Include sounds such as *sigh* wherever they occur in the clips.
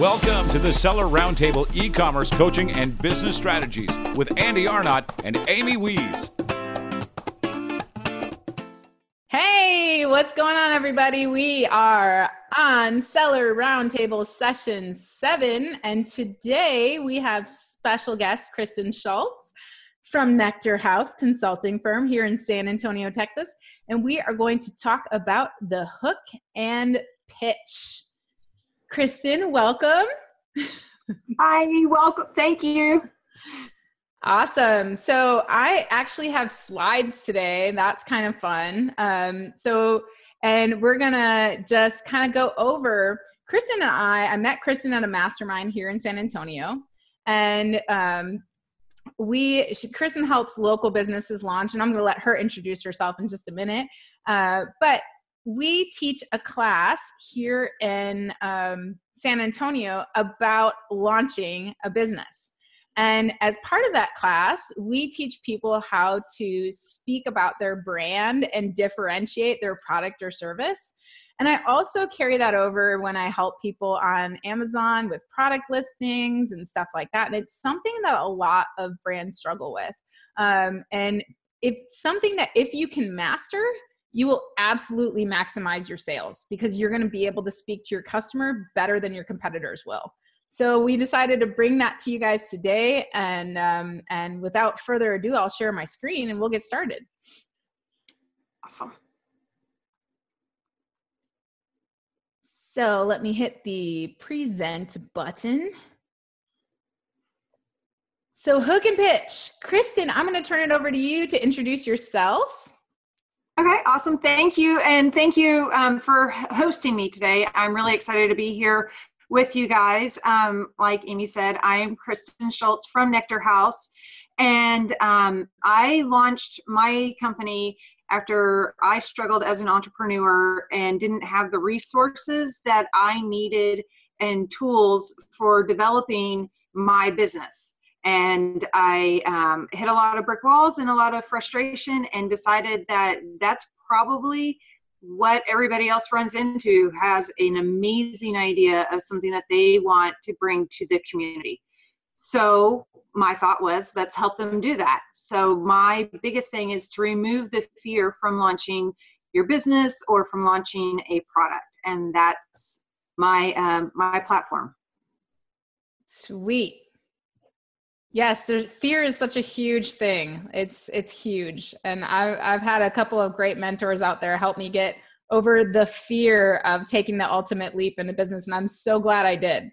Welcome to the Seller Roundtable e commerce coaching and business strategies with Andy Arnott and Amy Wees. Hey, what's going on, everybody? We are on Seller Roundtable session seven, and today we have special guest Kristen Schultz from Nectar House Consulting Firm here in San Antonio, Texas, and we are going to talk about the hook and pitch. Kristen, welcome. Hi, welcome. Thank you. Awesome. So I actually have slides today. That's kind of fun. Um, so, and we're gonna just kind of go over. Kristen and I. I met Kristen at a mastermind here in San Antonio, and um, we. She, Kristen helps local businesses launch, and I'm gonna let her introduce herself in just a minute. Uh, but we teach a class here in um, San Antonio about launching a business. And as part of that class, we teach people how to speak about their brand and differentiate their product or service. And I also carry that over when I help people on Amazon with product listings and stuff like that. And it's something that a lot of brands struggle with. Um, and it's something that if you can master, you will absolutely maximize your sales because you're going to be able to speak to your customer better than your competitors will. So we decided to bring that to you guys today, and um, and without further ado, I'll share my screen and we'll get started. Awesome. So let me hit the present button. So hook and pitch, Kristen. I'm going to turn it over to you to introduce yourself. Okay, awesome. Thank you. And thank you um, for hosting me today. I'm really excited to be here with you guys. Um, like Amy said, I am Kristen Schultz from Nectar House. And um, I launched my company after I struggled as an entrepreneur and didn't have the resources that I needed and tools for developing my business and I um, hit a lot of brick walls and a lot of frustration and decided that that's probably what everybody else runs into has an amazing idea of something that they want to bring to the community. So my thought was let's help them do that. So my biggest thing is to remove the fear from launching your business or from launching a product and that's my um, my platform. Sweet. Yes, there's fear is such a huge thing. It's it's huge, and I've I've had a couple of great mentors out there help me get over the fear of taking the ultimate leap into business, and I'm so glad I did.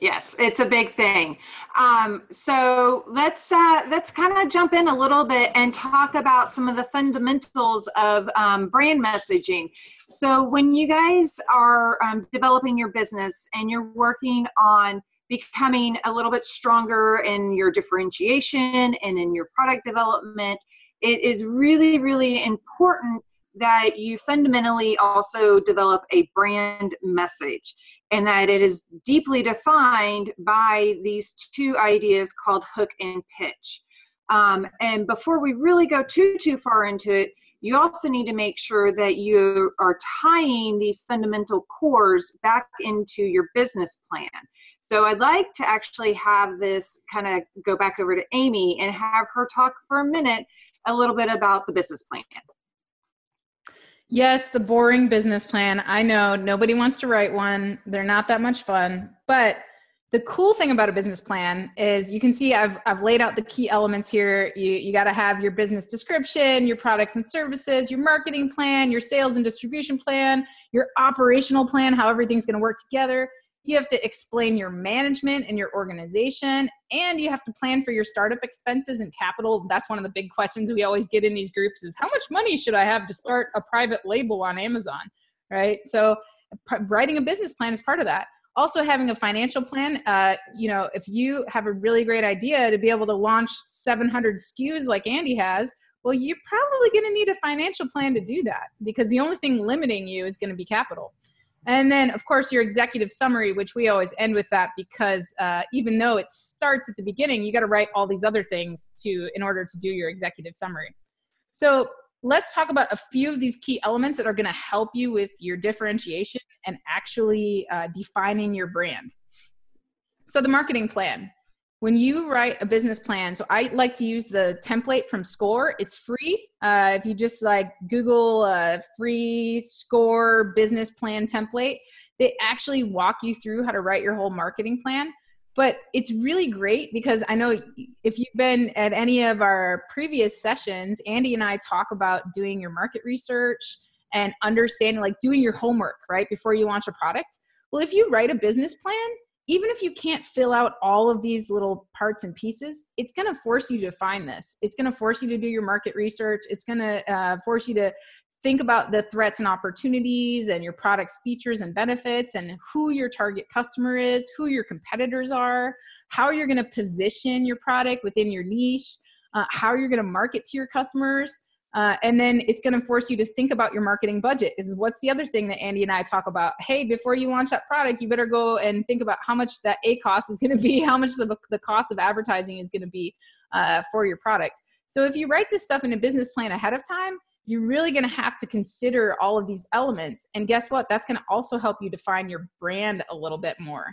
Yes, it's a big thing. Um, so let's uh, let's kind of jump in a little bit and talk about some of the fundamentals of um, brand messaging. So when you guys are um, developing your business and you're working on becoming a little bit stronger in your differentiation and in your product development, it is really, really important that you fundamentally also develop a brand message and that it is deeply defined by these two ideas called hook and pitch. Um, and before we really go too too far into it, you also need to make sure that you are tying these fundamental cores back into your business plan. So I'd like to actually have this kind of go back over to Amy and have her talk for a minute a little bit about the business plan. Yes, the boring business plan. I know nobody wants to write one. They're not that much fun. But the cool thing about a business plan is you can see I've, I've laid out the key elements here. You, you got to have your business description, your products and services, your marketing plan, your sales and distribution plan, your operational plan, how everything's going to work together you have to explain your management and your organization and you have to plan for your startup expenses and capital. That's one of the big questions we always get in these groups is how much money should i have to start a private label on amazon right? So writing a business plan is part of that. Also having a financial plan uh, you know if you have a really great idea to be able to launch 700 skus like andy has well you're probably going to need a financial plan to do that because the only thing limiting you is going to be capital and then, of course, your executive summary, which we always end with that because uh, even though it starts at the beginning, you got to write all these other things to in order to do your executive summary. So let's talk about a few of these key elements that are going to help you with your differentiation and actually uh, defining your brand. So, the marketing plan. When you write a business plan, so I like to use the template from SCORE. It's free. Uh, if you just like Google a free SCORE business plan template, they actually walk you through how to write your whole marketing plan but it's really great because I know if you've been at any of our previous sessions, Andy and I talk about doing your market research and understanding, like doing your homework, right, before you launch a product. Well, if you write a business plan, even if you can't fill out all of these little parts and pieces, it's going to force you to find this. It's going to force you to do your market research. It's going to uh, force you to think about the threats and opportunities and your product's features and benefits and who your target customer is, who your competitors are, how you're going to position your product within your niche, uh, how you're going to market to your customers. Uh, and then it's going to force you to think about your marketing budget. Is what's the other thing that Andy and I talk about? Hey, before you launch that product, you better go and think about how much that a cost is going to be, *laughs* how much of the cost of advertising is going to be uh, for your product. So if you write this stuff in a business plan ahead of time, you're really going to have to consider all of these elements. And guess what? That's going to also help you define your brand a little bit more.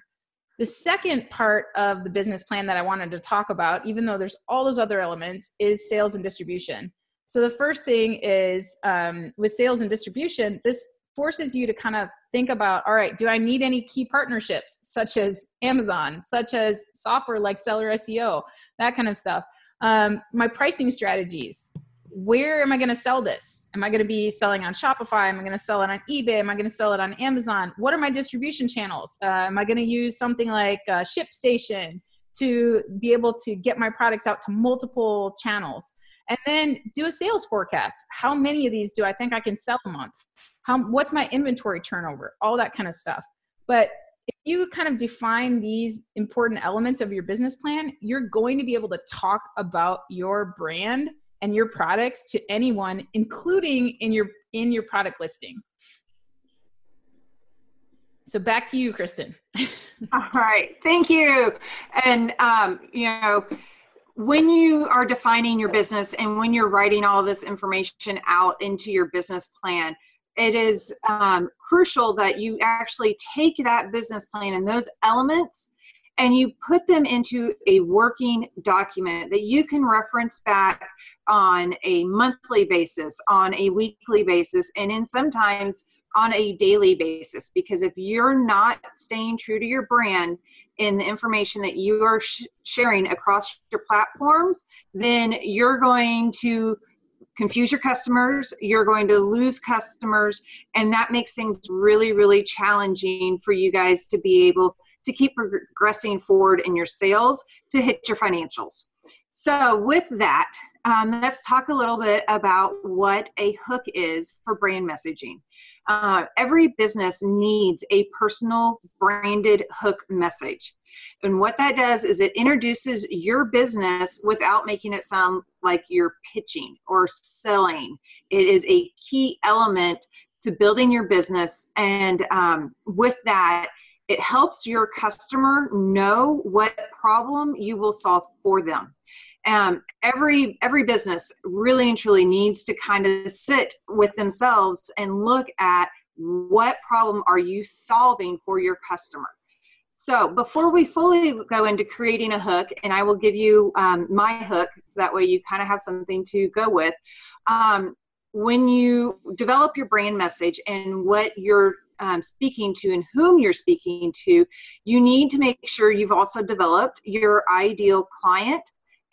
The second part of the business plan that I wanted to talk about, even though there's all those other elements, is sales and distribution. So the first thing is um, with sales and distribution, this forces you to kind of think about all right, do I need any key partnerships, such as Amazon, such as software like Seller SEO, that kind of stuff? Um, my pricing strategies where am I going to sell this? Am I going to be selling on Shopify? Am I going to sell it on eBay? Am I going to sell it on Amazon? What are my distribution channels? Uh, am I going to use something like uh, ShipStation to be able to get my products out to multiple channels? And then do a sales forecast. How many of these do I think I can sell a month? How, what's my inventory turnover? All that kind of stuff. But if you kind of define these important elements of your business plan, you're going to be able to talk about your brand and your products to anyone including in your in your product listing so back to you kristen *laughs* all right thank you and um, you know when you are defining your business and when you're writing all this information out into your business plan it is um, crucial that you actually take that business plan and those elements and you put them into a working document that you can reference back on a monthly basis, on a weekly basis, and in sometimes on a daily basis. Because if you're not staying true to your brand in the information that you are sh- sharing across your platforms, then you're going to confuse your customers, you're going to lose customers, and that makes things really, really challenging for you guys to be able to keep progressing forward in your sales to hit your financials. So, with that, um, let's talk a little bit about what a hook is for brand messaging. Uh, every business needs a personal branded hook message. And what that does is it introduces your business without making it sound like you're pitching or selling. It is a key element to building your business. And um, with that, it helps your customer know what problem you will solve for them um, every every business really and truly needs to kind of sit with themselves and look at what problem are you solving for your customer. So before we fully go into creating a hook and i will give you um, my hook so that way you kind of have something to go with um, when you develop your brand message and what you're um, speaking to and whom you're speaking to, you need to make sure you've also developed your ideal client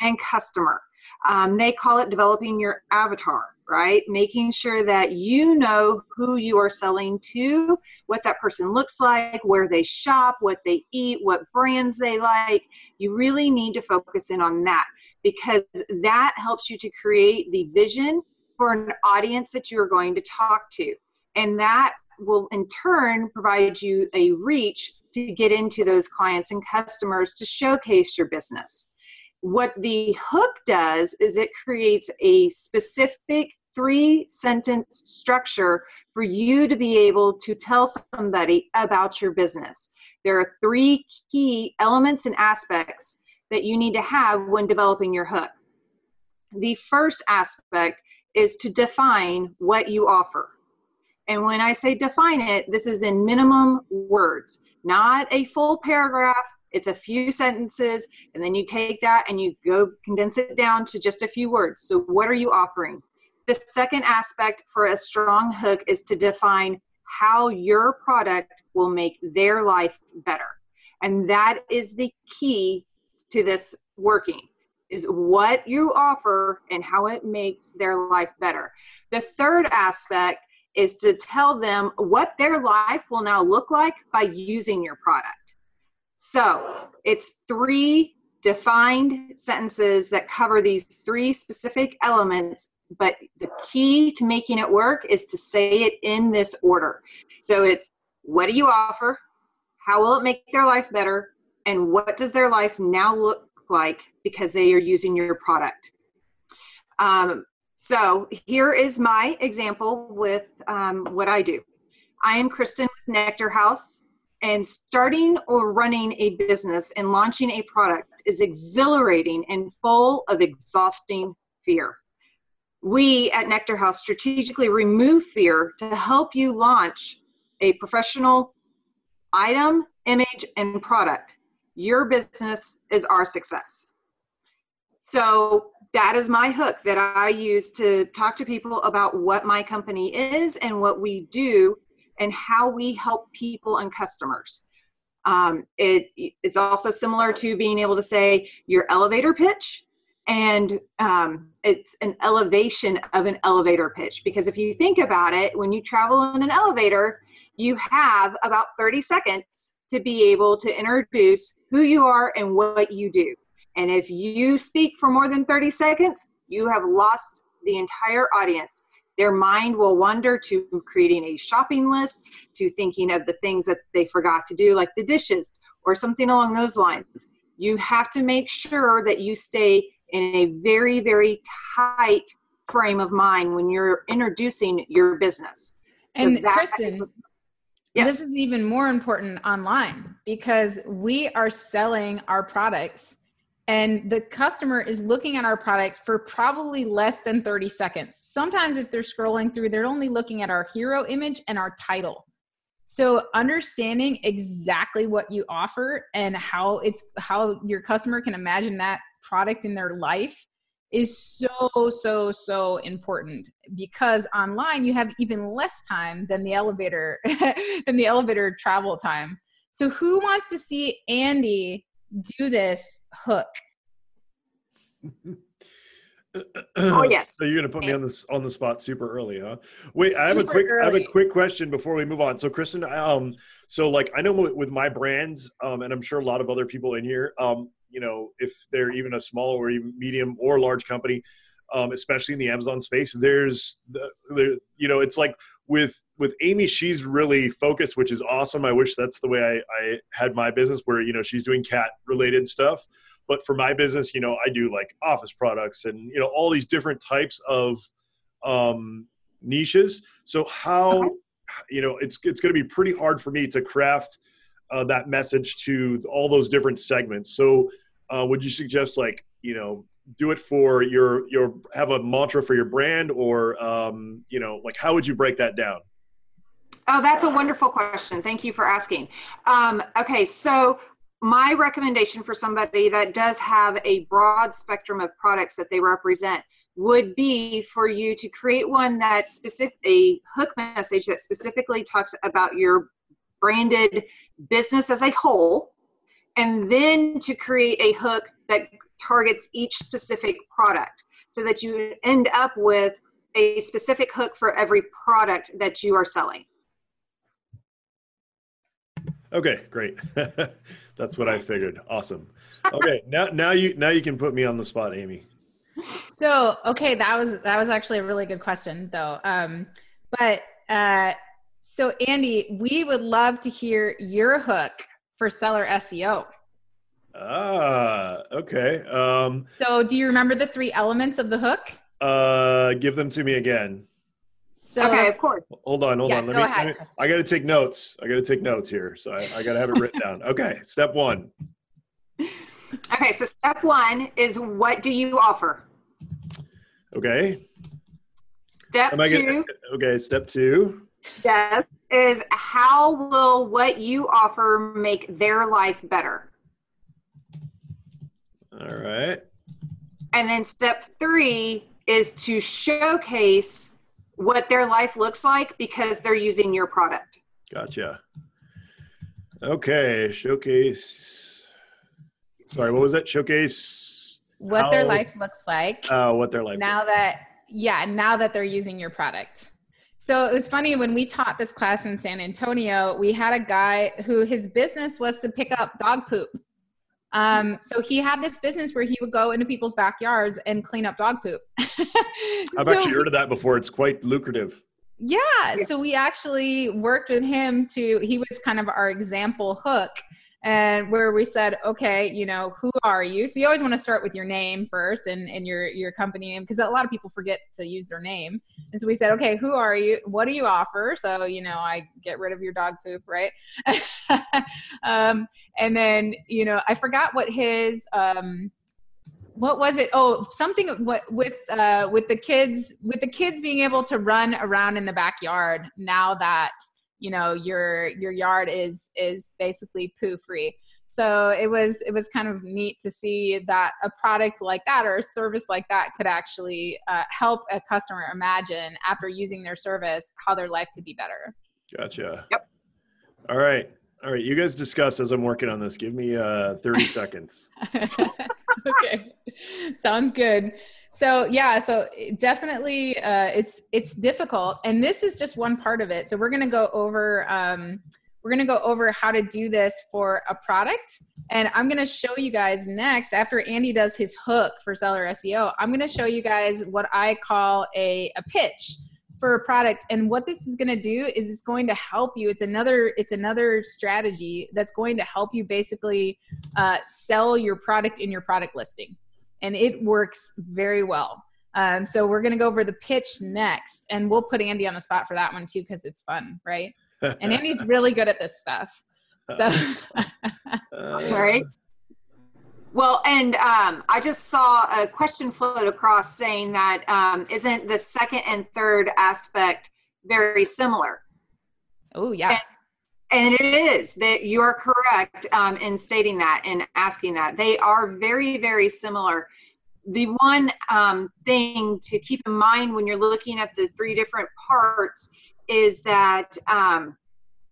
and customer. Um, they call it developing your avatar, right? Making sure that you know who you are selling to, what that person looks like, where they shop, what they eat, what brands they like. You really need to focus in on that because that helps you to create the vision for an audience that you are going to talk to. And that will in turn provide you a reach to get into those clients and customers to showcase your business what the hook does is it creates a specific three sentence structure for you to be able to tell somebody about your business. There are three key elements and aspects that you need to have when developing your hook. The first aspect is to define what you offer. And when I say define it, this is in minimum words, not a full paragraph. It's a few sentences, and then you take that and you go condense it down to just a few words. So, what are you offering? The second aspect for a strong hook is to define how your product will make their life better. And that is the key to this working is what you offer and how it makes their life better. The third aspect is to tell them what their life will now look like by using your product. So it's three defined sentences that cover these three specific elements, but the key to making it work is to say it in this order. So it's what do you offer? How will it make their life better? And what does their life now look like because they are using your product? Um, so here is my example with um, what I do. I am Kristen with Nectar House, and starting or running a business and launching a product is exhilarating and full of exhausting fear. We at Nectar House strategically remove fear to help you launch a professional item, image, and product. Your business is our success. So that is my hook that I use to talk to people about what my company is and what we do and how we help people and customers. Um, it, it's also similar to being able to say your elevator pitch and um, it's an elevation of an elevator pitch because if you think about it when you travel in an elevator you have about 30 seconds to be able to introduce who you are and what you do and if you speak for more than 30 seconds, you have lost the entire audience. Their mind will wander to creating a shopping list, to thinking of the things that they forgot to do, like the dishes or something along those lines. You have to make sure that you stay in a very, very tight frame of mind when you're introducing your business. And so Kristen, yes. this is even more important online because we are selling our products and the customer is looking at our products for probably less than 30 seconds. Sometimes, if they're scrolling through, they're only looking at our hero image and our title. So, understanding exactly what you offer and how it's how your customer can imagine that product in their life is so so so important because online you have even less time than the elevator *laughs* than the elevator travel time so who wants to see andy do this hook. oh *clears throat* yes. So you're gonna put me on this on the spot super early, huh? Wait, super I have a quick early. I have a quick question before we move on. So Kristen, um, so like I know with my brands, um, and I'm sure a lot of other people in here, um, you know, if they're even a small or even medium or large company, um, especially in the Amazon space, there's the, there, you know, it's like with with Amy, she's really focused, which is awesome. I wish that's the way I, I had my business where, you know, she's doing cat related stuff. But for my business, you know, I do like office products and, you know, all these different types of um, niches. So how, you know, it's, it's going to be pretty hard for me to craft uh, that message to all those different segments. So uh, would you suggest like, you know, do it for your, your, have a mantra for your brand or, um, you know, like how would you break that down? Oh, that's a wonderful question. Thank you for asking. Um, okay, so my recommendation for somebody that does have a broad spectrum of products that they represent would be for you to create one that specific a hook message that specifically talks about your branded business as a whole and then to create a hook that targets each specific product so that you end up with a specific hook for every product that you are selling Okay, great. *laughs* That's what I figured. Awesome. Okay, *laughs* now now you now you can put me on the spot, Amy. So okay, that was that was actually a really good question though. Um, but uh, so Andy, we would love to hear your hook for seller SEO. Ah, okay. Um, so do you remember the three elements of the hook? Uh, give them to me again. So okay, of course. Hold on, hold yeah, on. Let me, ahead, let me I got to take notes. I got to take notes here, so I, I got to have it written down. Okay, step one. Okay, so step one is what do you offer? Okay. Step two. Gonna, okay, step two. Yes, is how will what you offer make their life better? All right. And then step three is to showcase what their life looks like because they're using your product. Gotcha. Okay, showcase. Sorry, what was that? Showcase what how, their life looks like. Uh, what their life. Like. Now that yeah, now that they're using your product. So it was funny when we taught this class in San Antonio, we had a guy who his business was to pick up dog poop. Um, so he had this business where he would go into people's backyards and clean up dog poop. *laughs* I've so, actually heard of that before. It's quite lucrative. Yeah, yeah. So we actually worked with him to, he was kind of our example hook and where we said, okay, you know, who are you? So you always want to start with your name first and, and your, your company name because a lot of people forget to use their name. And so we said, okay, who are you? What do you offer? So, you know, I get rid of your dog poop, right? *laughs* um, and then, you know, I forgot what his, um, what was it? Oh, something what with uh, with the kids with the kids being able to run around in the backyard now that you know your your yard is is basically poo free so it was it was kind of neat to see that a product like that or a service like that could actually uh, help a customer imagine after using their service how their life could be better. Gotcha. Yep. All right. All right. You guys discuss as i'm working on this. Give me uh 30 *laughs* seconds. *laughs* Okay. Sounds good so yeah so definitely uh, it's it's difficult and this is just one part of it. So we're going to go over um, we're going to go over how to do this for a product and i'm going to show you guys next after andy does his hook for seller seo i'm going to show you guys what i call a, a pitch for a product and what this is going to do is it's going to help you. It's another it's another strategy that's going to help you basically uh, sell your product in your product listing and it works very well. Um, so we're going to go over the pitch next, and we'll put Andy on the spot for that one too because it's fun, right? And Andy's *laughs* really good at this stuff. So. *laughs* All right. Well, and um, I just saw a question float across saying that um, not the second and third aspect very similar? Oh yeah. And, and, it is that you are correct um, in stating that and asking that they are very very similar the one um, thing to keep in mind when you're looking at the three different parts is that um,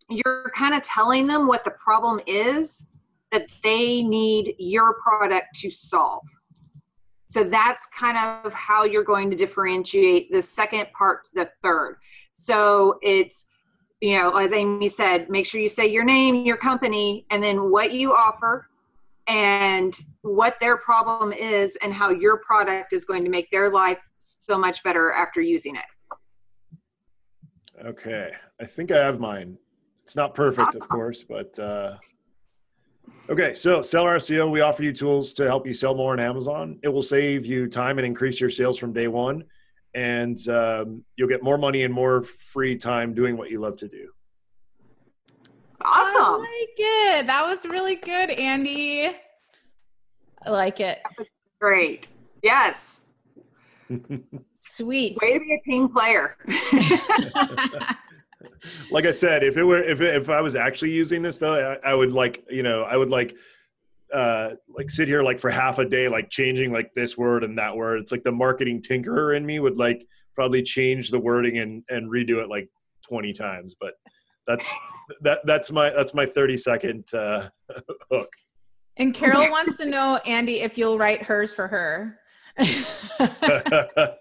you're kind of telling them what the problem is that they need your product to solve. So that's kind of how you're going to differentiate the second part to the third. So it's, you know, as Amy said, make sure you say your name, your company, and then what you offer, and what their problem is and how your product is going to make their life so much better after using it. Okay, I think I have mine. It's not perfect, of *laughs* course, but uh, okay. So, Seller SEO, we offer you tools to help you sell more on Amazon. It will save you time and increase your sales from day one, and um, you'll get more money and more free time doing what you love to do. Awesome. I like it. That was really good, Andy. I like it. Great. Yes. *laughs* Sweet. Way to be a team player. *laughs* like I said, if it were if if I was actually using this though, I, I would like you know I would like uh like sit here like for half a day like changing like this word and that word. It's like the marketing tinkerer in me would like probably change the wording and and redo it like 20 times, but that's that that's my that's my 30 second uh, *laughs* hook. And Carol *laughs* wants to know, Andy, if you'll write hers for her. *laughs*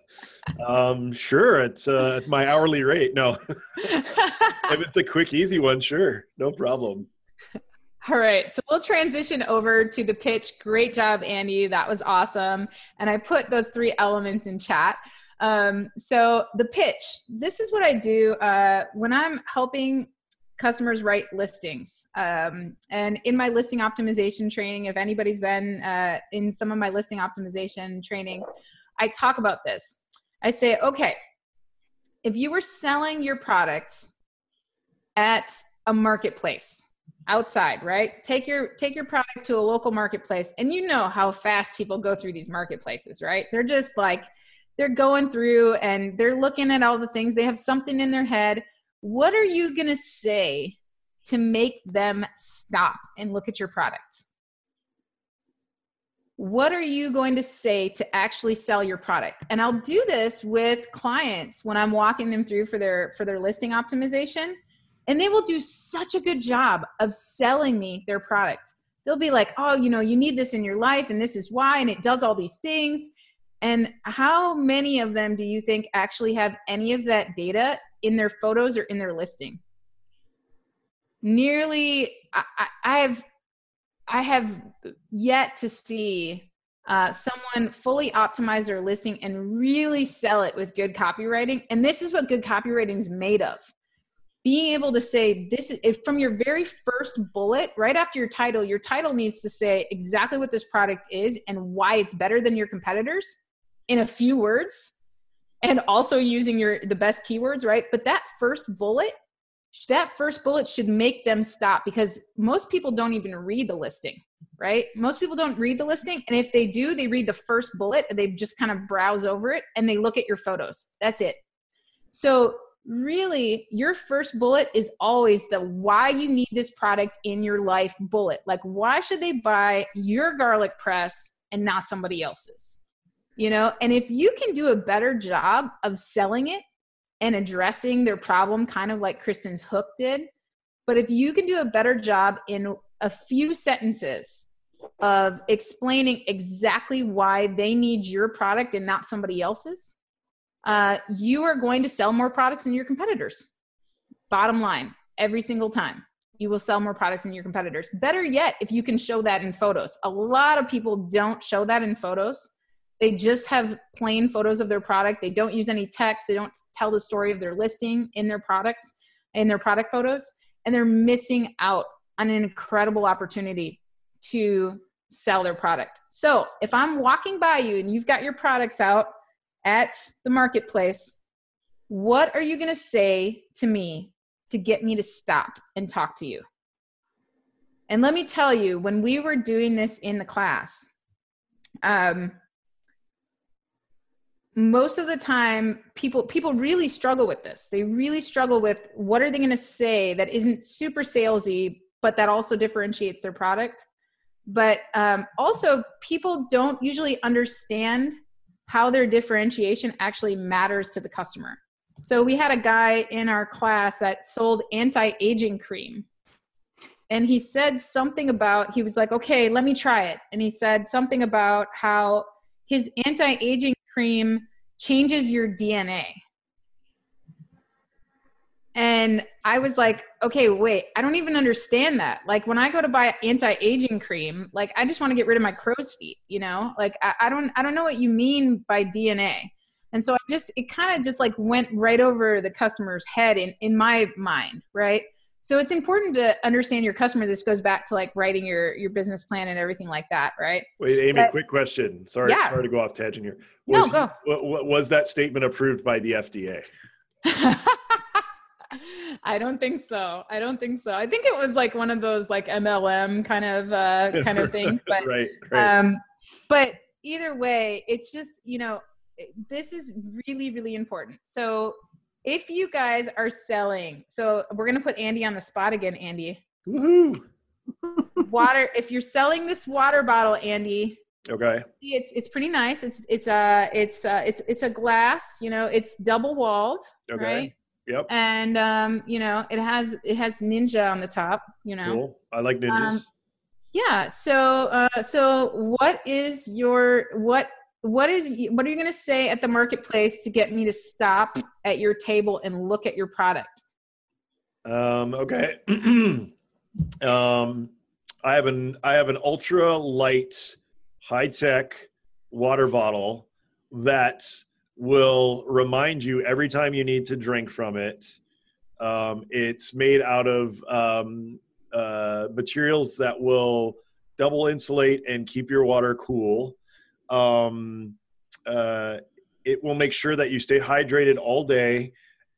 um, sure, it's uh, my hourly rate. No, if it's a quick, easy one, sure, no problem. All right, so we'll transition over to the pitch. Great job, Andy. That was awesome. And I put those three elements in chat. Um, so the pitch. This is what I do uh, when I'm helping customers write listings. Um, and in my listing optimization training, if anybody's been uh, in some of my listing optimization trainings, I talk about this. I say, okay, if you were selling your product at a marketplace outside right? Take your take your product to a local marketplace and you know how fast people go through these marketplaces right? They're just like they're going through and they're looking at all the things. They have something in their head. What are you going to say to make them stop and look at your product? What are you going to say to actually sell your product? And i'll do this with clients when i'm walking them through for their for their listing optimization and they will do such a good job of selling me their product they'll be like oh you know you need this in your life and this is why and it does all these things and how many of them do you think actually have any of that data in their photos or in their listing nearly I, I have I have yet to see uh, someone fully optimize their listing and really sell it with good copywriting. And this is what good copywriting is made of. Being able to say this is from your very first bullet, right after your title, your title needs to say exactly what this product is and why it's better than your competitors in a few words and also using your the best keywords, right? But that first bullet that first bullet should make them stop because most people don't even read the listing right? Most people don't read the listing and if they do they read the first bullet and they just kind of browse over it and they look at your photos. That's it. So really your first bullet is always the why you need this product in your life bullet like why should they buy your garlic press and not somebody else's you know and if you can do a better job of selling it and addressing their problem, kind of like Kristen's hook did. But if you can do a better job in a few sentences of explaining exactly why they need your product and not somebody else's, uh, you are going to sell more products than your competitors. Bottom line, every single time you will sell more products than your competitors. Better yet, if you can show that in photos. A lot of people don't show that in photos. They just have plain photos of their product. They don't use any text. They don't tell the story of their listing in their products, in their product photos. And they're missing out on an incredible opportunity to sell their product. So if I'm walking by you and you've got your products out at the marketplace, what are you going to say to me to get me to stop and talk to you? And let me tell you, when we were doing this in the class, um, most of the time people people really struggle with this they really struggle with what are they going to say that isn't super salesy but that also differentiates their product but um, also people don't usually understand how their differentiation actually matters to the customer. So we had a guy in our class that sold anti-aging cream. And he said something about he was like okay let me try it. And he said something about how his anti-aging cream changes your DNA. And I was like, okay, wait, I don't even understand that. Like when I go to buy anti-aging cream, like I just want to get rid of my crow's feet, you know? Like I, I don't I don't know what you mean by DNA. And so I just it kind of just like went right over the customer's head in, in my mind, right? so it's important to understand your customer this goes back to like writing your your business plan and everything like that right wait amy but, quick question sorry yeah. sorry to go off tangent here was, no, go. was that statement approved by the fda *laughs* I don't think so. I don't think so. I think it was like one of those like MLM kind of uh, *laughs* kind of things. But right, right. Um, but either way, it's just you know this is really really important. So if you guys are selling, so we're gonna put Andy on the spot again, Andy. Woohoo! *laughs* water. If you're selling this water bottle, Andy. Okay. It's it's pretty nice. It's it's a uh, it's uh it's it's a glass. You know, it's double walled. Okay. Right? Yep. And um, you know, it has it has ninja on the top. You know. Cool. I like ninjas. Um, yeah. So uh, so what is your what what is what are you going to say at the marketplace to get me to stop at your table and look at your product um, okay *clears throat* um, i have an i have an ultra light high tech water bottle that will remind you every time you need to drink from it um, it's made out of um, uh, materials that will double insulate and keep your water cool um, uh, it will make sure that you stay hydrated all day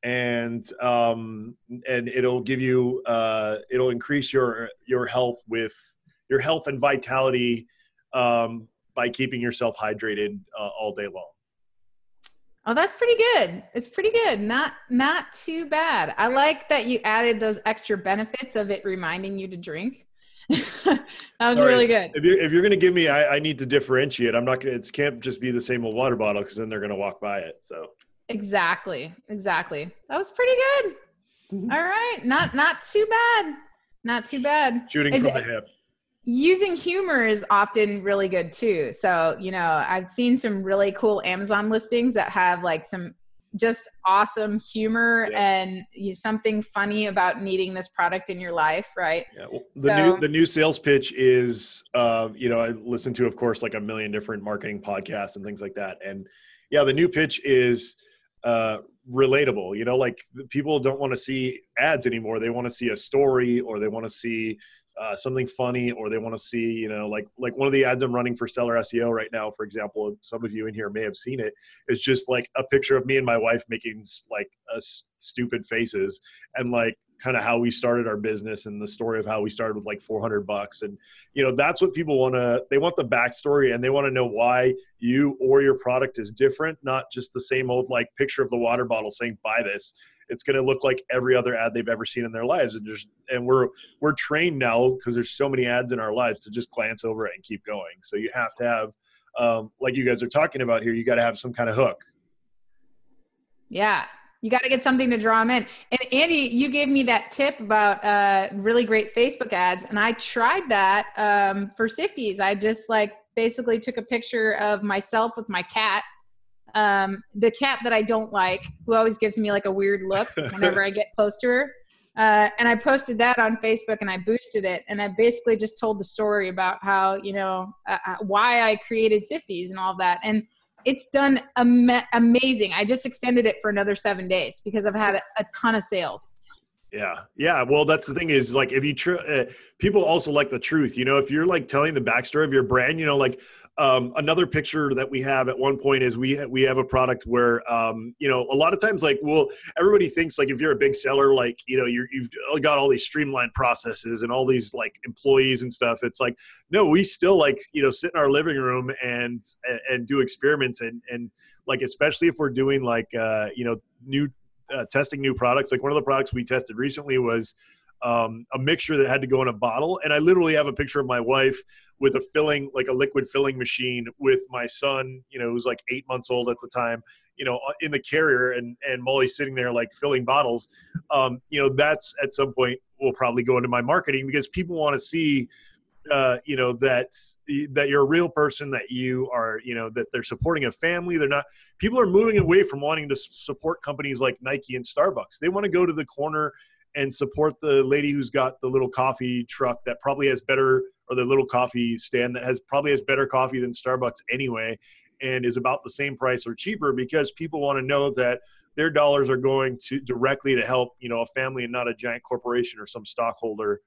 and um, and it'll give you uh, it'll increase your your health with your health and vitality um, by keeping yourself hydrated uh, all day long. Oh, that's pretty good. It's pretty good. Not not too bad. I like that you added those extra benefits of it reminding you to drink. *laughs* that was Sorry. really good. If you're, if you're going to give me, I, I, need to differentiate. I'm not going to, it can't just be the same old water bottle because then they're going to walk by it. So exactly. Exactly. That was pretty good. *laughs* All right. Not, not too bad. Not too bad. Shooting Is from it, the hip using humor is often really good too. So, you know, I've seen some really cool Amazon listings that have like some just awesome humor yeah. and you, something funny about needing this product in your life, right? Yeah. Well, the so, new the new sales pitch is, uh, you know, I listen to, of course, like a million different marketing podcasts and things like that, and yeah, the new pitch is uh, relatable. You know, like people don't want to see ads anymore; they want to see a story or they want to see uh, something funny or they want to see you know like like one of the ads i'm running for seller seo right now for example some of you in here may have seen it it's just like a picture of me and my wife making like a stupid faces and like kind of how we started our business and the story of how we started with like 400 bucks. And you know that's what people want to they want the backstory and they want to know why you or your product is different not just the same old like picture of the water bottle saying buy this it's going to look like every other ad they've ever seen in their lives. And just and we're we're trained now because there's so many ads in our lives to just glance over it and keep going. So you have to have um, like you guys are talking about here you got to have some kind of hook. Yeah. You got to get something to draw them in. And andy you gave me that tip about uh, really great facebook ads and i tried that um, for sifties. I just like basically took a picture of myself with my cat um, the cat that I don't like, who always gives me like a weird look *laughs* whenever I get close to her. Uh, and I posted that on Facebook and I boosted it. And I basically just told the story about how, you know, uh, uh why I created Sifties and all that. And it's done am- amazing. I just extended it for another seven days because I've had a, a ton of sales. Yeah. Yeah. Well, that's the thing is like if you tr- uh, people also like the truth, you know, if you're like telling the backstory of your brand, you know, like um, another picture that we have at one point is we we have a product where um, you know a lot of times like well everybody thinks like if you're a big seller like you know you have got all these streamlined processes and all these like employees and stuff. It's like no, we still like you know sit in our living room and and, and do experiments and and like especially if we're doing like uh, you know new uh, testing new products. Like one of the products we tested recently was um, a mixture that had to go in a bottle. And I literally have a picture of my wife with a filling, like a liquid filling machine, with my son, you know, who's like eight months old at the time, you know, in the carrier, and and Molly sitting there like filling bottles. Um, you know, that's at some point will probably go into my marketing because people want to see uh, you know that that you're a real person that you are you know that they're supporting a family they're not people are moving away from wanting to support companies like nike and starbucks they want to go to the corner and support the lady who's got the little coffee truck that probably has better or the little coffee stand that has probably has better coffee than starbucks anyway and is about the same price or cheaper because people want to know that their dollars are going to directly to help you know a family and not a giant corporation or some stockholder.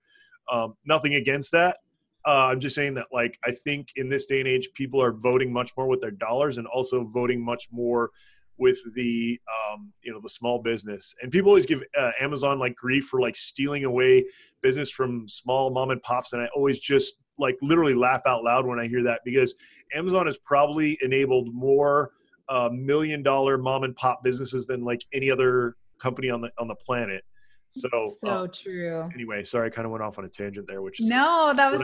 Um, nothing against that. Uh, I'm just saying that, like, I think in this day and age, people are voting much more with their dollars and also voting much more with the, um, you know, the small business. And people always give uh, Amazon like grief for like stealing away business from small mom and pops, and I always just like literally laugh out loud when I hear that because Amazon has probably enabled more uh, million dollar mom and pop businesses than like any other company on the on the planet. So so uh, true. Anyway, sorry, I kind of went off on a tangent there, which is no, that was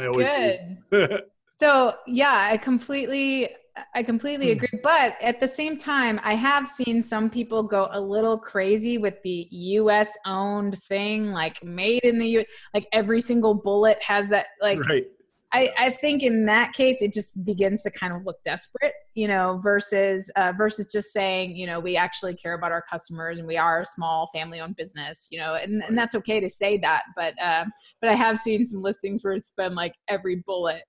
good. *laughs* so yeah, I completely I completely hmm. agree. But at the same time, I have seen some people go a little crazy with the US owned thing, like made in the U like every single bullet has that like right. I, I think in that case it just begins to kind of look desperate, you know, versus uh, versus just saying, you know, we actually care about our customers and we are a small family-owned business, you know, and, and that's okay to say that, but um, but I have seen some listings where it's been like every bullet.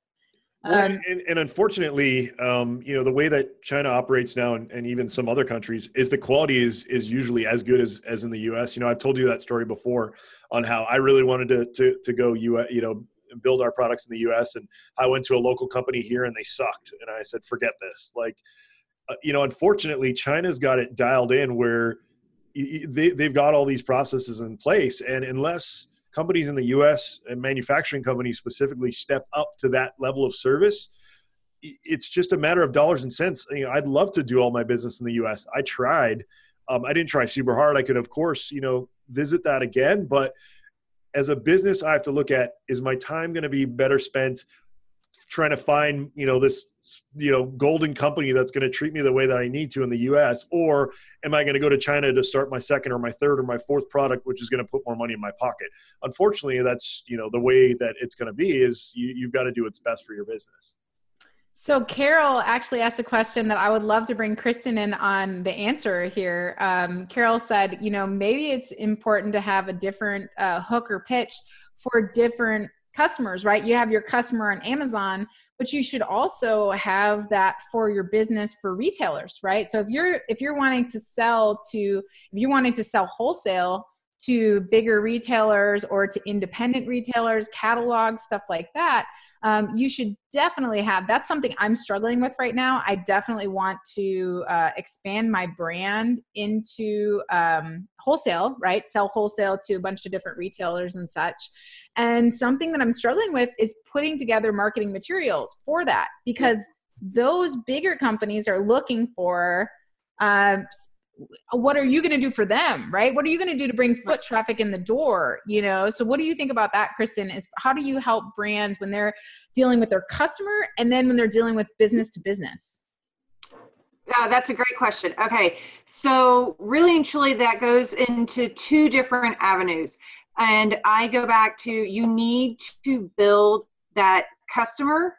Um, and, and, unfortunately, um, you know, the way that China operates now, and, and, even some other countries, is the quality is is usually as good as as in the U.S. You know, I've told you that story before on how I really wanted to to to go U. You know, build our products in the US. And I went to a local company here and they sucked. And I said, forget this. Like, uh, you know, unfortunately, China's got it dialed in where they, they've got all these processes in place. And unless companies in the US and manufacturing companies specifically step up to that level of service, it's just a matter of dollars and cents. You know, I'd love to do all my business in the U.S. I tried. Um, I didn't try super hard. I could, of course, you know, visit that again. But as a business, I have to look at is my time going to be better spent trying to find, you know, this you know golden company that's going to treat me the way that I need to in the US or am I going to go to China to start my second or my third or my fourth product which is going to put more money in my pocket unfortunately that's you know the way that it's going to be is you, you've got to do what's best for your business so Carol actually asked a question that I would love to bring Kristen in on the answer here. Um, Carol said, you know, maybe it's important to have a different uh, hook or pitch for different customers, right? You have your customer on Amazon, but you should also have that for your business for retailers, right? So if you're if you're wanting to sell to if you're wanting to sell wholesale to bigger retailers or to independent retailers, catalogs, stuff like that, um, you should definitely have that's something i'm struggling with right now. I definitely want to uh, expand my brand into um, wholesale right? Sell wholesale to a bunch of different retailers and such. And something that i'm struggling with is putting together marketing materials for that because those bigger companies are looking for uh, what are you going to do for them right? What are you going to do to bring foot traffic in the door you know? So what do you think about that kristen is how do you help brands when they're dealing with their customer and then when they're dealing with business to business? Uh, that's a great question. Okay so really and truly that goes into two different avenues. And i go back to you need to build that customer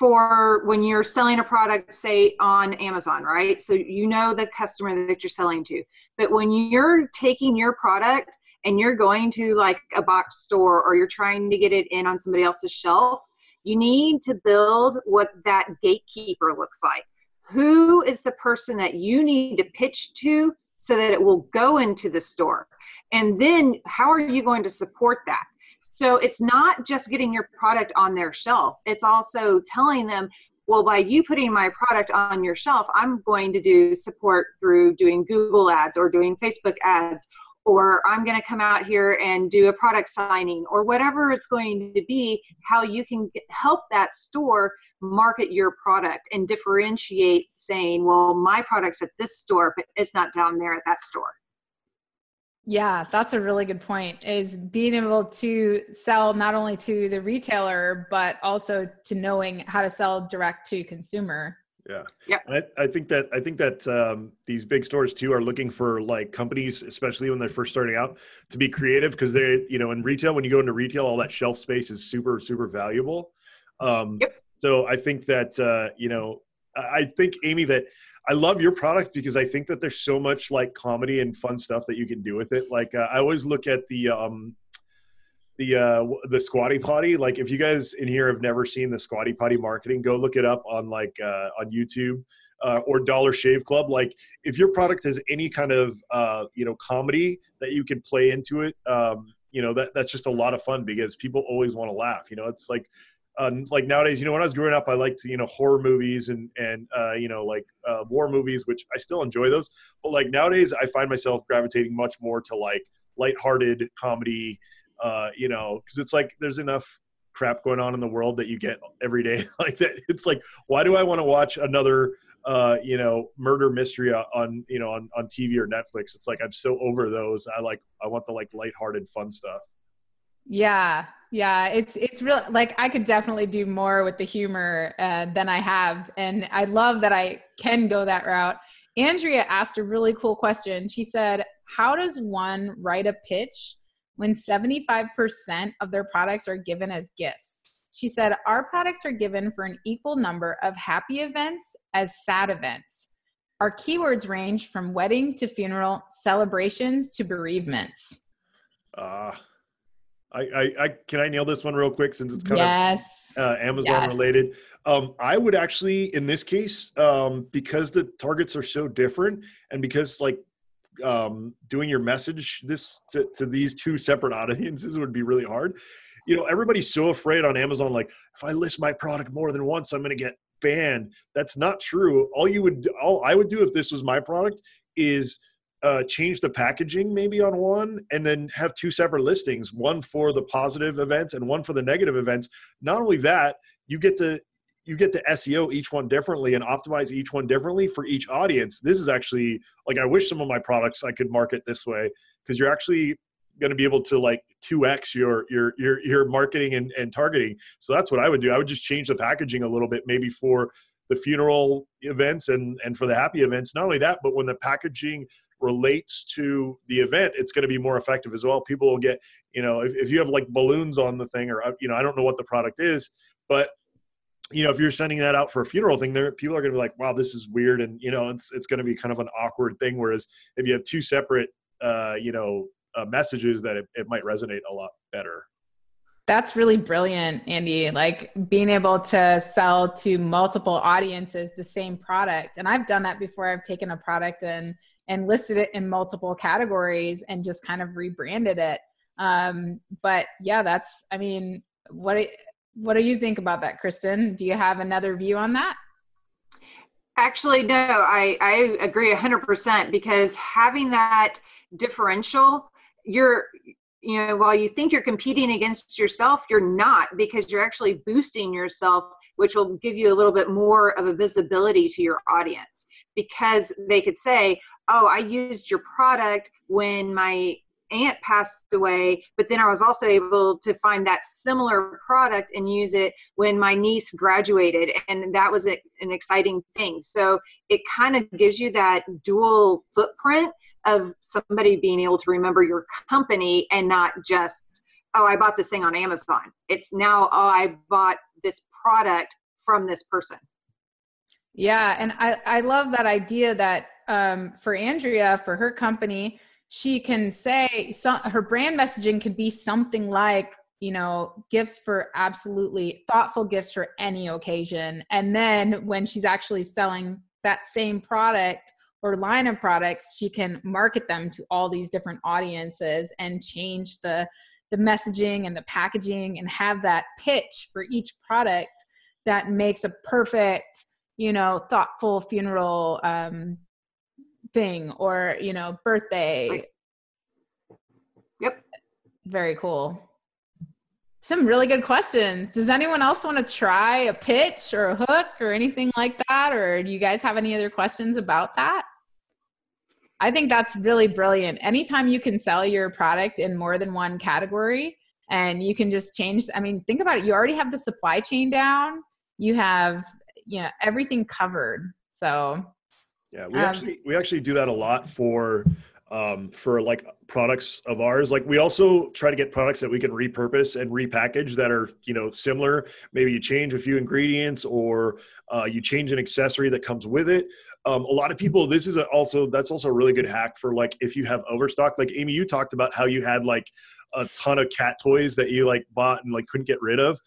for when you're selling a product, say on Amazon, right? So you know the customer that you're selling to. But when you're taking your product and you're going to like a box store or you're trying to get it in on somebody else's shelf, you need to build what that gatekeeper looks like. Who is the person that you need to pitch to so that it will go into the store? And then how are you going to support that? So it's not just getting your product on their shelf, it's also telling them, well, by you putting my product on your shelf, I'm going to do support through doing Google ads or doing Facebook ads, or I'm going to come out here and do a product signing, or whatever it's going to be, how you can help that store market your product and differentiate saying, well, my product's at this store, but it's not down there at that store. Yeah, that's a really good point. Is being able to sell not only to the retailer, but also to knowing how to sell direct to consumer. Yeah, yeah. I, I think that I think that um, these big stores too are looking for like companies, especially when they're first starting out, to be creative because they, you know, in retail, when you go into retail, all that shelf space is super super valuable. Um, yep. So I think that uh, you know, I think Amy that I love your product because I think that there's so much like comedy and fun stuff that you can do with it. Like uh, I always look at the um, the uh, the Squatty Potty. Like if you guys in here have never seen the Squatty Potty marketing, go look it up on like uh, on YouTube. Uh, or Dollar Shave Club. Like, if your product has any kind of uh, you know comedy that you can play into it, um, you know that that's just a lot of fun because people always want to laugh. You know, it's like uh, like nowadays, you know, when I was growing up, I liked you know horror movies and and uh, you know like uh, war movies, which I still enjoy those. But like nowadays, I find myself gravitating much more to like lighthearted comedy. Uh, you know, because it's like there's enough crap going on in the world that you get every day *laughs* like that. It's like, why do I want to watch another uh, you know murder mystery on you know on on TV or Netflix? It's like I'm so over those. I like I want the like lighthearted fun stuff. Yeah, yeah, it's it's real. Like I could definitely do more with the humor uh, than I have, and I love that I can go that route. Andrea asked a really cool question. She said, "How does one write a pitch when seventy five percent of their products are given as gifts?" She said, "Our products are given for an equal number of happy events as sad events. Our keywords range from wedding to funeral, celebrations to bereavements." Ah. Uh I, I, I, can I nail this one real quick since it's kind yes. of uh, Amazon yes. related. Um, I would actually, in this case, um, because the targets are so different, and because like um, doing your message this to, to these two separate *laughs* audiences would be really hard. You know, everybody's so afraid on Amazon. Like, if I list my product more than once, I'm going to get banned. That's not true. All you would, all I would do if this was my product is uh, change the packaging maybe on one and then have two separate listings one for the positive events and one for the negative events not only that you get to you get to SEO each one differently and optimize each one differently for each audience. This is actually like I wish some of my products I could market this way because you're actually going to be able to like 2x your your your your marketing and, and targeting. So that's what I would do. I would just change the packaging a little bit, maybe for the funeral events and and for the happy events. Not only that, but when the packaging relates to the event, it's going to be more effective as well. People will get, you know, if, if you have like balloons on the thing, or you know, I don't know what the product is, but you know, if you're sending that out for a funeral thing, there people are going to be like, "Wow, this is weird," and you know, it's it's going to be kind of an awkward thing. Whereas if you have two separate, uh, you know, uh, messages, that it, it might resonate a lot better. That's really brilliant, Andy. Like being able to sell to multiple audiences the same product, and I've done that before. I've taken a product and and listed it in multiple categories and just kind of rebranded it. Um, but yeah, that's. I mean, what what do you think about that, Kristen? Do you have another view on that? Actually, no, I, I agree 100% because having that differential, you're, you know, while you think you're competing against yourself, you're not because you're actually boosting yourself, which will give you a little bit more of a visibility to your audience because they could say, oh, I used your product when my aunt passed away, but then I was also able to find that similar product and use it when my niece graduated. And that was a, an exciting thing. So it kind of gives you that dual footprint of somebody being able to remember your company and not just, oh, I bought this thing on Amazon. It's now, oh, I bought this product from this person. Yeah. And I, I love that idea that um, for Andrea, for her company, she can say some, her brand messaging can be something like you know gifts for absolutely thoughtful gifts for any occasion. And then when she's actually selling that same product or line of products she can market them to all these different audiences and change the the messaging and the packaging and have that pitch for each product that makes a perfect you know thoughtful funeral um, thing or you know birthday. Yep. Very cool. Some really good questions. Does anyone else want to try a pitch or a hook or anything like that? Or do you guys have any other questions about that? I think that's really brilliant. Anytime you can sell your product in more than one category and you can just change i mean think about it. You already have the supply chain down. You have you know everything covered. So yeah, we um, actually we actually do that a lot for um, for like products of ours. Like we also try to get products that we can repurpose and repackage that are you know similar. Maybe you change a few ingredients or uh, you change an accessory that comes with it. Um, a lot of people, this is also that's also a really good hack for like if you have overstock. Like Amy, you talked about how you had like a ton of cat toys that you like bought and like couldn't get rid of.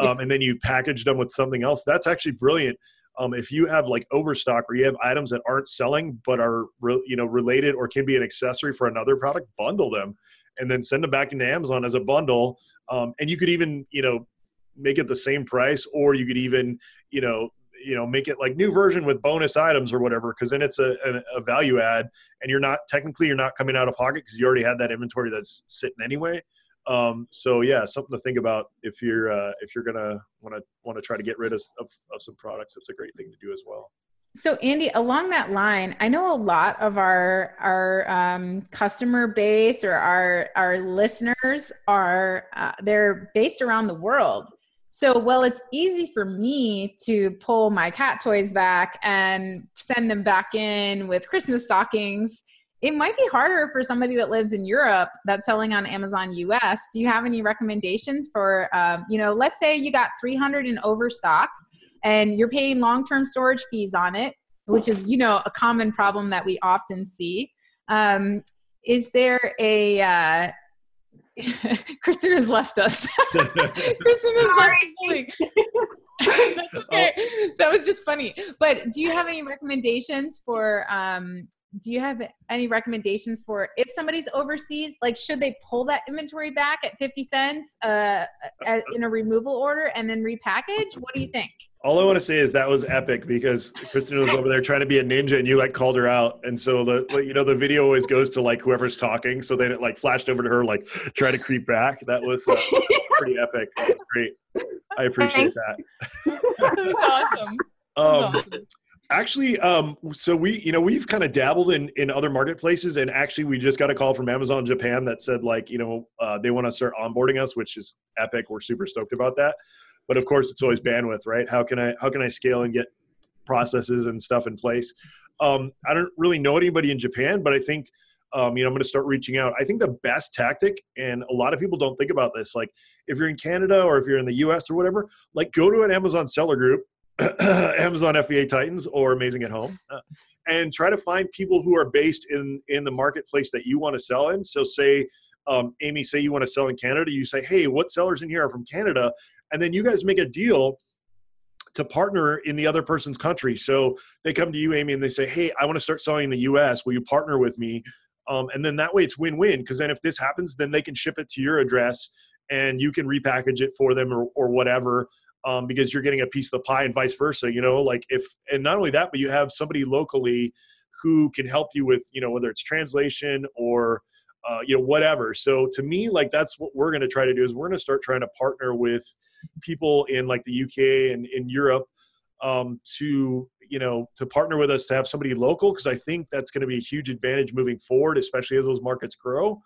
Um, and then you packaged them with something else. That's actually brilliant um, if you have like overstock or you have items that aren't selling but are re- you know related or can be an accessory for another product bundle them and then send them back into amazon as a bundle. Um, and you could even you know make it the same price or you could even you know you know make it like new version with bonus items or whatever because then it's a, a, a, value add and you're not technically you're not coming out of pocket because you already had that inventory that's sitting anyway um, so yeah, something to think about if you're uh, if you're gonna want to want to try to get rid of, of, of some products. It's a great thing to do as well. So Andy, along that line, I know a lot of our our um, customer base or our our listeners are uh, they're based around the world. So while it's easy for me to pull my cat toys back and send them back in with Christmas stockings it might be harder for somebody that lives in Europe that's selling on Amazon US. Do you have any recommendations for, um, you know, let's say you got 300 in overstock and you're paying long term storage fees on it, which is, you know, a common problem that we often see. Um, is there a, uh, *laughs* Kristen has left us. *laughs* Kristen has left. *laughs* That's okay. That was just funny. But do you have any recommendations for um, do you have any recommendations for if somebody's overseas like should they pull that inventory back at 50 cents uh, in a removal order and then repackage what do you think all I want to say is that was epic because Kristen was over there trying to be a ninja and you like called her out. And so the, you know, the video always goes to like whoever's talking. So then it like flashed over to her, like try to creep back. That was uh, pretty epic. That was great. I appreciate that. that was awesome. Um, awesome. Actually, um, so we, you know, we've kind of dabbled in in other marketplaces, and actually, we just got a call from Amazon Japan that said, like, you know, uh, they want to start onboarding us, which is epic. We're super stoked about that. But of course, it's always bandwidth, right? How can I how can I scale and get processes and stuff in place? Um, I don't really know anybody in Japan, but I think um, you know, I'm going to start reaching out. I think the best tactic, and a lot of people don't think about this, like if you're in Canada or if you're in the US or whatever, like go to an Amazon seller group, *clears throat* Amazon FBA Titans or Amazing at Home, uh, and try to find people who are based in in the marketplace that you want to sell in. So, say, um, Amy, say you want to sell in Canada, you say, hey, what sellers in here are from Canada, and then you guys make a deal to partner in the other person's country. So they come to you, Amy, and they say, hey, I want to start selling in the U.S. Will you partner with me? Um, and then that way it's win-win because then if this happens, then they can ship it to your address and you can repackage it for them or, or whatever um, because you're getting a piece of the pie and vice versa. You know, like if and not only that, but you have somebody locally who can help you with you know whether it's translation or uh, you know whatever. So to me, like that's what we're going to try to do is we're going to start trying to partner with people in like the UK and in Europe um, to you know to partner with us to have somebody local because I think that's going to be a huge advantage moving forward, especially as those markets grow.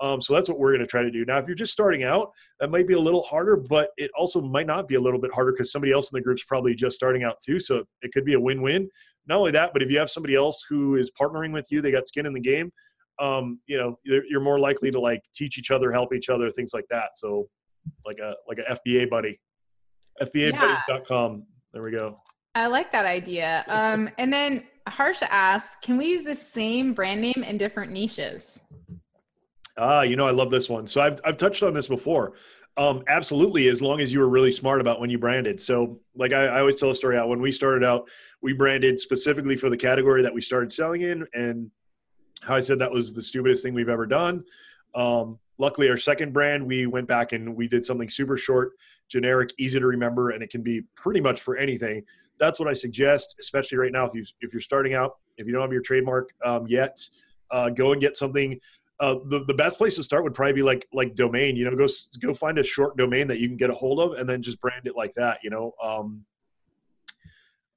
Um, so that's what we're going to try to do. Now, if you're just starting out, that might be a little harder, but it also might not be a little bit harder because somebody else in the group's probably just starting out too. So it could be a win-win. Not only that, but if you have somebody else who is partnering with you, they got skin in the game. Um, you know, you're, you're more likely to like teach each other, help each other, things like that. So, like a like a FBA buddy, FBAbuddy.com. There we go. I like that idea. Um, and then Harsha asks, can we use the same brand name in different niches? Ah, you know, I love this one. So I've I've touched on this before. Um, absolutely, as long as you were really smart about when you branded. So, like I, I always tell a story out when we started out, we branded specifically for the category that we started selling in, and I said that was the stupidest thing we've ever done. Um, luckily, our second brand, we went back and we did something super short, generic, easy to remember, and it can be pretty much for anything. That's what I suggest, especially right now if you if you're starting out, if you don't have your trademark um, yet, uh, go and get something uh, the the best place to start would probably be like like domain. You know, go go find a short domain that you can get a hold of, and then just brand it like that. You know, um,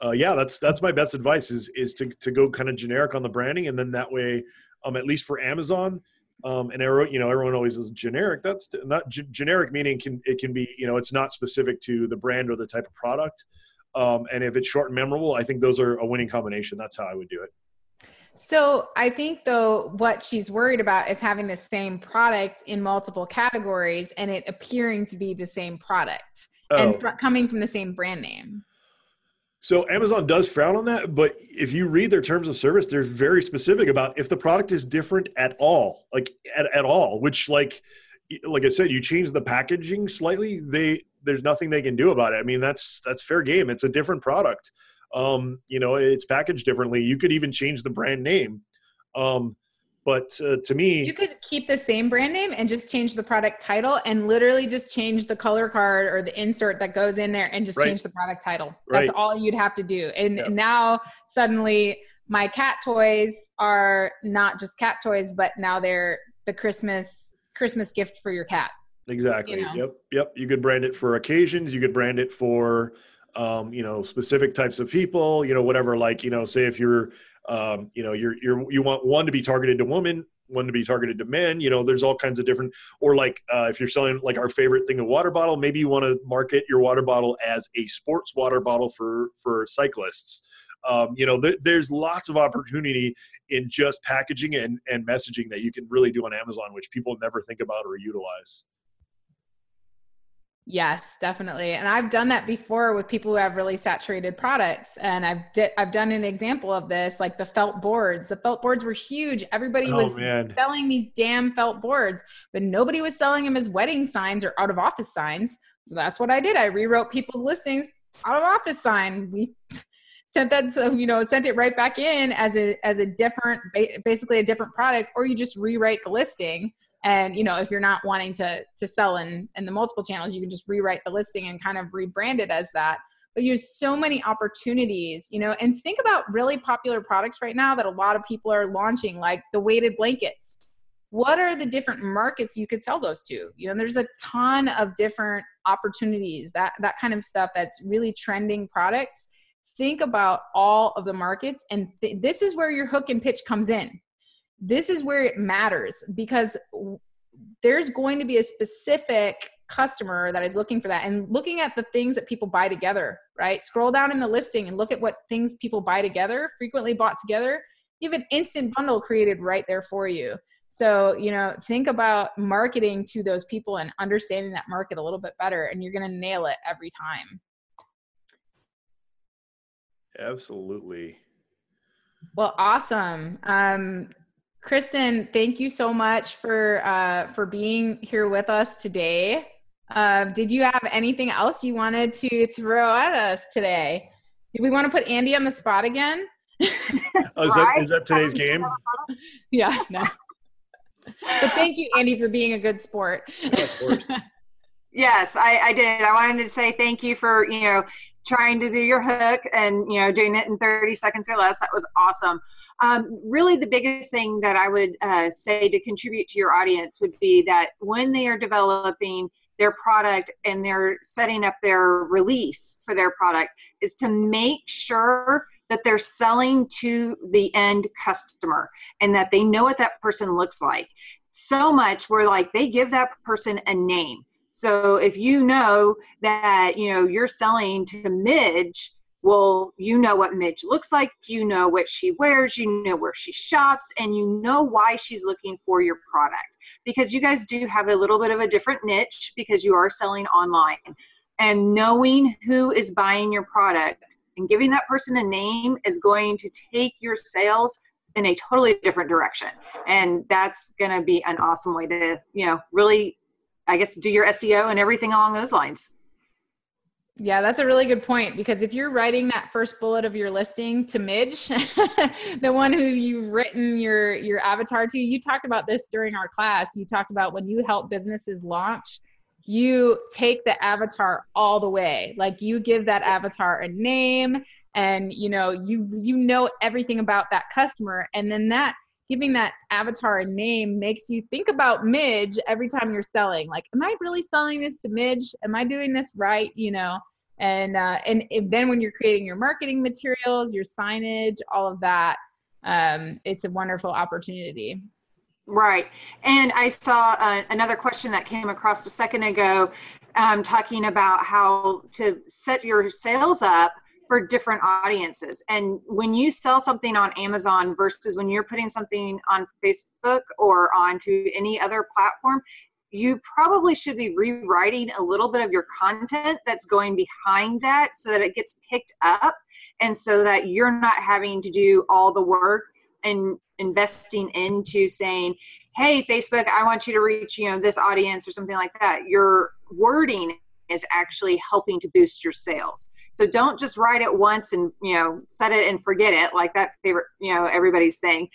uh, yeah, that's that's my best advice is is to to go kind of generic on the branding, and then that way, um, at least for Amazon. Um, and everyone, you know, everyone always is generic. That's not g- generic, meaning can it can be, you know, it's not specific to the brand or the type of product. Um, and if it's short and memorable, I think those are a winning combination. That's how I would do it. So I think though what she's worried about is having the same product in multiple categories and it appearing to be the same product oh. and fr- coming from the same brand name. So Amazon does frown on that, but if you read their terms of service, they're very specific about if the product is different at all, like at, at all, which like like I said, you change the packaging slightly, they there's nothing they can do about it. I mean, that's that's fair game. It's a different product um, you know it's packaged differently you could even change the brand name um, but uh, to me you could keep the same brand name and just change the product title and literally just change the color card or the insert that goes in there and just right. change the product title that's right. all you'd have to do and yeah. now suddenly my cat toys are not just cat toys but now they're the christmas christmas gift for your cat exactly you know? yep yep you could brand it for occasions you could brand it for um, you know, specific types of people, you know, whatever, like, you know, say if you're, um, you know, you're, you're, you want one to be targeted to women, one to be targeted to men, you know, there's all kinds of different, or like, uh, if you're selling like our favorite thing, a water bottle, maybe you want to market your water bottle as a sports water bottle for, for cyclists. Um, you know, th- there's lots of opportunity in just packaging and, and messaging that you can really do on Amazon, which people never think about or utilize. Yes, definitely. And I've done that before with people who have really saturated products. And I've di- I've done an example of this, like the felt boards. The felt boards were huge. Everybody oh, was man. selling these damn felt boards, but nobody was selling them as wedding signs or out of office signs. So that's what I did. I rewrote people's listings out of office sign. We *laughs* sent that, so, you know, sent it right back in as a as a different, basically a different product, or you just rewrite the listing and you know if you're not wanting to to sell in in the multiple channels you can just rewrite the listing and kind of rebrand it as that. But there's so many opportunities you know and think about really popular products right now that a lot of people are launching like the weighted blankets. What are the different markets you could sell those to? You know there's a ton of different opportunities that that kind of stuff that's really trending products. Think about all of the markets and th- this is where your hook and pitch comes in this is where it matters because there's going to be a specific customer that is looking for that. And looking at the things that people buy together right? Scroll down in the listing and look at what things people buy together frequently bought together. You have an instant bundle created right there for you. So you know think about marketing to those people and understanding that market a little bit better and you're going to nail it every time. Absolutely. Well awesome. Um Kristen, thank you so much for uh, for being here with us today. Uh, did you have anything else you wanted to throw at us today? Do we want to put Andy on the spot again? oh, is, that, is that today's game? *laughs* yeah, no. but thank you, Andy, for being a good sport. Yeah, *laughs* yes, I, I did. I wanted to say thank you for you know trying to do your hook and you know doing it in 30 seconds or less. That was awesome. Um, really, the biggest thing that I would uh, say to contribute to your audience would be that when they are developing their product and they're setting up their release for their product, is to make sure that they're selling to the end customer and that they know what that person looks like. So much where like they give that person a name. So if you know that you know you're selling to Midge well, you know what Midge looks like, you know what she wears, you know where she shops, and you know why she's looking for your product. Because you guys do have a little bit of a different niche because you are selling online. And knowing who is buying your product and giving that person a name is going to take your sales in a totally different direction. And that's going to be an awesome way to, you know, really, I guess, do your SEO and everything along those lines. Yeah, that's a really good point because if you're writing that first bullet of your listing to Midge, *laughs* the one who you've written your your avatar to, you talked about this during our class. You talked about when you help businesses launch, you take the avatar all the way. Like you give that avatar a name and you know, you you know everything about that customer and then that giving that avatar a name makes you think about Midge every time you're selling. Like, am I really selling this to Midge? Am I doing this right? You know, and uh, and if, then when you're creating your marketing materials, your signage, all of that, um, it's a wonderful opportunity. Right, and I saw uh, another question that came across a second ago, um, talking about how to set your sales up for different audiences. And when you sell something on Amazon versus when you're putting something on Facebook or onto any other platform, you probably should be rewriting a little bit of your content that's going behind that so that it gets picked up and so that you're not having to do all the work and investing into saying hey facebook i want you to reach you know this audience or something like that your wording is actually helping to boost your sales so don't just write it once and you know set it and forget it like that favorite you know everybody's thing.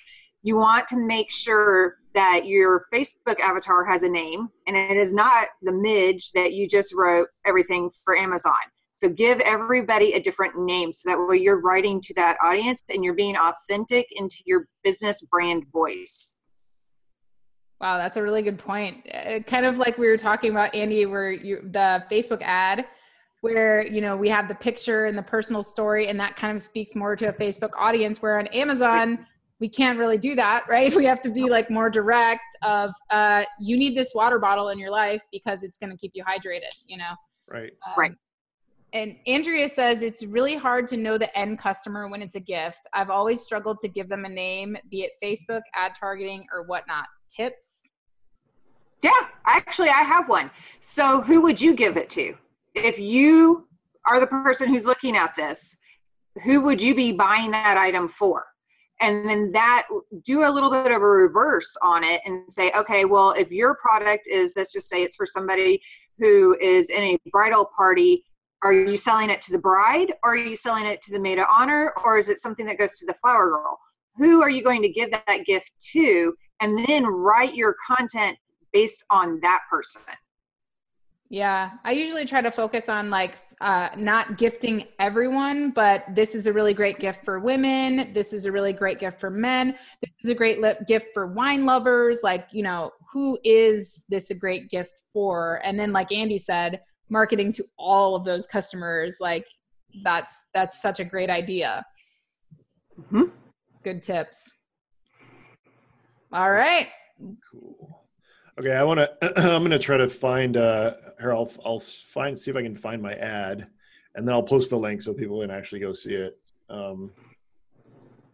You want to make sure that your Facebook avatar has a name and it is not the midge that you just wrote everything for Amazon. So give everybody a different name so that way you're writing to that audience and you're being authentic into your business brand voice. Wow, that's a really good point. Uh, kind of like we were talking about, Andy, where you, the Facebook ad where you know we have the picture and the personal story and that kind of speaks more to a facebook audience where on amazon we can't really do that *laughs* right? We have to be like more direct of uh, you need this water bottle in your life because it's going to keep you hydrated you know? Right. Um, right. and andrea says it's really hard to know the end customer when it's a gift. I've always struggled to give them a name be it facebook ad targeting or whatnot tips yeah actually i have one so who would you give it to if you are the person who's looking at this, who would you be buying that item for? And then that do a little bit of a reverse on it and say, okay, well, if your product is, let's just say it's for somebody who is in a bridal party, are you selling it to the bride or are you selling it to the maid of honor or is it something that goes to the flower girl? Who are you going to give that gift to? And then write your content based on that person. Yeah, I usually try to focus on like uh, not gifting everyone, but this is a really great gift for women. This is a really great gift for men. This is a great gift for wine lovers. Like, you know, who is this a great gift for? And then, like Andy said, marketing to all of those customers. Like, that's that's such a great idea. Mm-hmm. Good tips. All right. Cool. Okay, I want *clears throat* to. I'm going to try to find. Uh, here, I'll I'll find see if I can find my ad, and then I'll post the link so people can actually go see it. Um,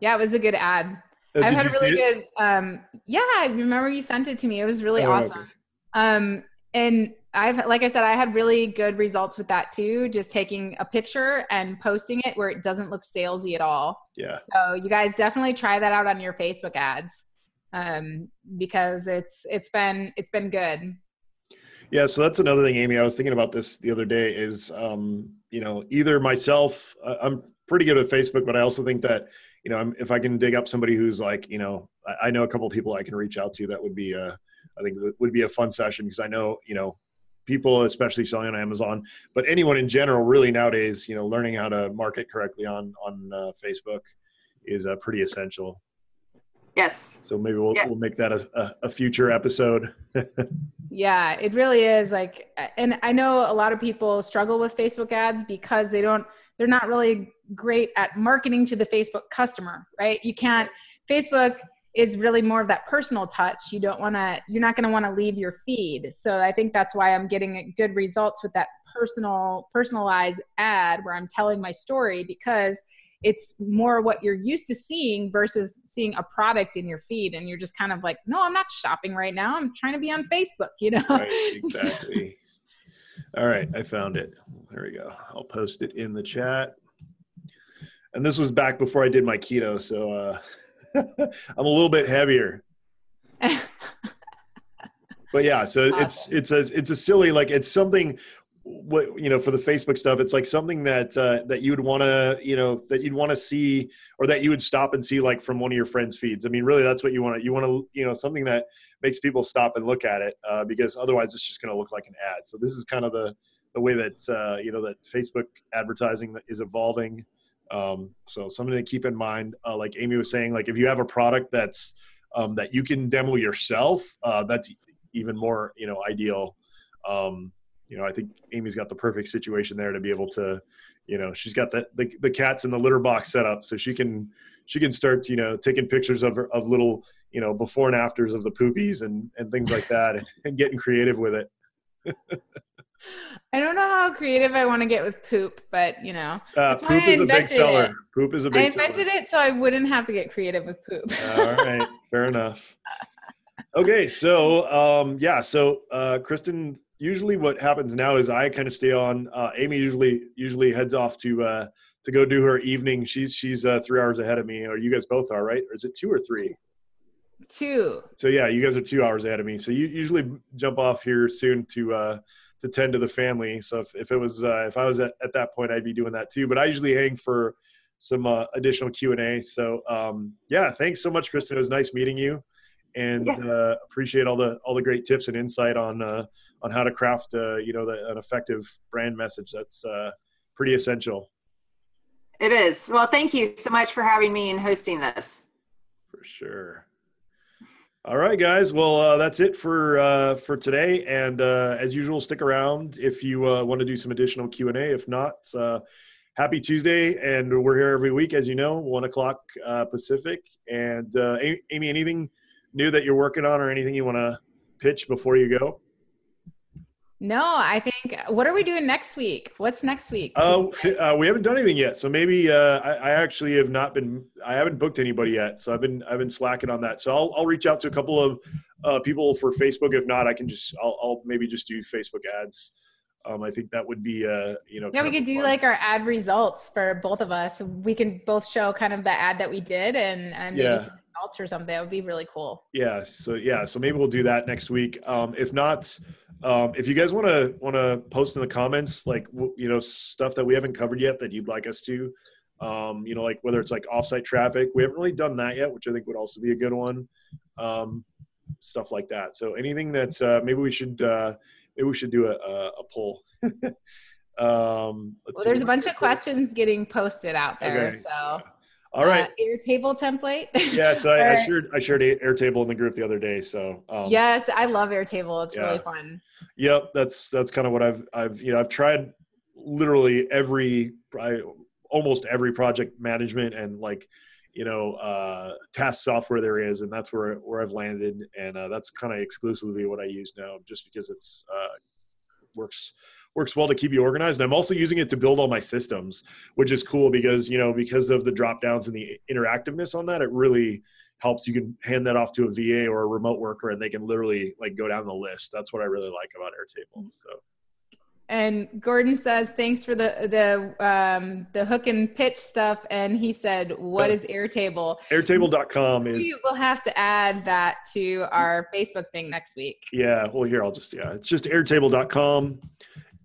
yeah, it was a good ad. Uh, I've had a really good. Um, yeah, I remember you sent it to me. It was really oh, awesome. Okay. Um, and I've like I said, I had really good results with that too. Just taking a picture and posting it where it doesn't look salesy at all. Yeah. So you guys definitely try that out on your Facebook ads um, because it's it's been it's been good. Yeah, so that's another thing, Amy. I was thinking about this the other day. Is um, you know either myself, I'm pretty good with Facebook, but I also think that you know if I can dig up somebody who's like you know I, I know a couple people I can reach out to that would be a I think would be a fun session because I know you know people especially selling on Amazon, but anyone in general really nowadays you know learning how to market correctly on on uh, Facebook is uh, pretty essential. Yes. So maybe we'll, yeah. we'll make that a, a future episode. *laughs* yeah, it really is like, and I know a lot of people struggle with Facebook ads because they don't, they're not really great at marketing to the Facebook customer, right? You can't, Facebook is really more of that personal touch. You don't want to, you're not going to want to leave your feed. So I think that's why I'm getting good results with that personal, personalized ad where I'm telling my story because it's more what you're used to seeing versus seeing a product in your feed and you're just kind of like no i'm not shopping right now. I'm trying to be on facebook you know? Right, *laughs* exactly. All right i found it. There we go. I'll post it in the chat. And this was back before i did my keto so uh *laughs* i'm a little bit heavier. *laughs* But yeah so awesome. it's it's a it's a silly like it's something what you know for the facebook stuff it's like something that uh, that you would want to you know that you'd want to see or that you would stop and see like from one of your friends feeds. I mean really that's what you want to you want to you know something that makes people stop and look at it uh, because otherwise it's just going to look like an ad. So this is kind of the the way that uh, you know that facebook advertising is evolving. Um, so something to keep in mind uh, like amy was saying like if you have a product that's um, that you can demo yourself uh, that's even more you know ideal. Um, you know, I think Amy's got the perfect situation there to be able to, you know, she's got the, the, the cats in the litter box set up so she can, she can start, you know, taking pictures of, her, of little, you know, before and afters of the poopies and, and things like that and, and getting creative with it. I don't know how creative I want to get with poop, but you know, uh, poop is a big seller. It. Poop is a big. I invented seller. it so I wouldn't have to get creative with poop. All right, fair enough. Okay, so um, yeah, so uh, Kristen usually what happens now is I kind of stay on. Uh, Amy usually usually heads off to uh, to go do her evening. She's she's uh, three hours ahead of me, or you guys both are, right? Or is it two or three? Two. So yeah, you guys are two hours ahead of me. So you usually jump off here soon to uh, to tend to the family. So if, if it was uh, if I was at, at that point, I'd be doing that too. But I usually hang for some uh, additional Q and A. So um, yeah, thanks so much, Kristen. It was nice meeting you and yes. uh, appreciate all the all the great tips and insight on uh, on how to craft uh, you know the, an effective brand message. That's uh, pretty essential. It is. Well, thank you so much for having me and hosting this. For sure. All right, guys. Well, uh, that's it for uh, for today. And as usual, stick around if you want to do some additional Q and A. If not, happy Tuesday, and we're here every week, as you know, one o'clock Pacific. And Amy, anything new that you're working on or anything you want to pitch before you go? No, I think. What are we doing next week? What's next week? Oh, uh, we haven't done anything yet. So maybe uh, I, I, actually have not been. I haven't booked anybody yet. So I've been I've been slacking on that. So I'll I'll reach out to a couple of uh, people for Facebook. If not, I can just I'll, I'll maybe just do Facebook ads. Um, I think that would be uh, you know. Yeah, we could do fun. like our ad results for both of us. We can both show kind of the ad that we did and and maybe yeah. some or something. That would be really cool. Yeah. So yeah. So maybe we'll do that next week. Um, if not, um, if you guys want to want to post in the comments, like you know stuff that we haven't covered yet that you'd like us to, um, you know, like whether it's like offsite traffic, we haven't really done that yet, which I think would also be a good one. Um, stuff like that. So anything that uh, maybe we should uh, maybe we should do a a, a poll. *laughs* um, well, there's a bunch of questions getting posted out there, okay. so. All right. Uh, Airtable template. yeah, so I, *laughs* I, shared I shared Airtable in the group the other day. So um, yes, I love Airtable. It's yeah. really fun. Yep, that's that's kind of what I've I've you know I've tried literally every I, almost every project management and like you know uh, task software there is, and that's where where I've landed, and uh, that's kind of exclusively what I use now, just because it's uh, works works well to keep you organized. And I'm also using it to build all my systems, which is cool because you know because of the drop downs and the interactiveness on that, it really helps. You can hand that off to a VA or a remote worker, and they can literally like go down the list. That's what I really like about Airtable. So. And Gordon says, "Thanks for the the um, the hook and pitch stuff." And he said, "What is Airtable?" Airtable.com is. We will have to add that to our Facebook thing next week. Yeah. Well, here I'll just yeah, it's just Airtable.com,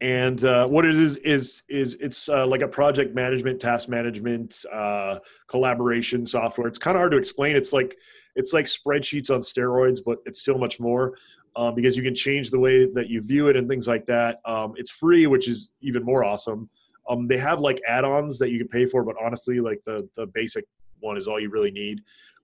and uh, what it is is is it's uh, like a project management, task management, uh, collaboration software. It's kind of hard to explain. It's like it's like spreadsheets on steroids, but it's still much more um, because you can change the way that you view it and things like that. Um, it's free, which is even more awesome. Um, they have like add-ons that you can pay for, but honestly, like the the basic one is all you really need.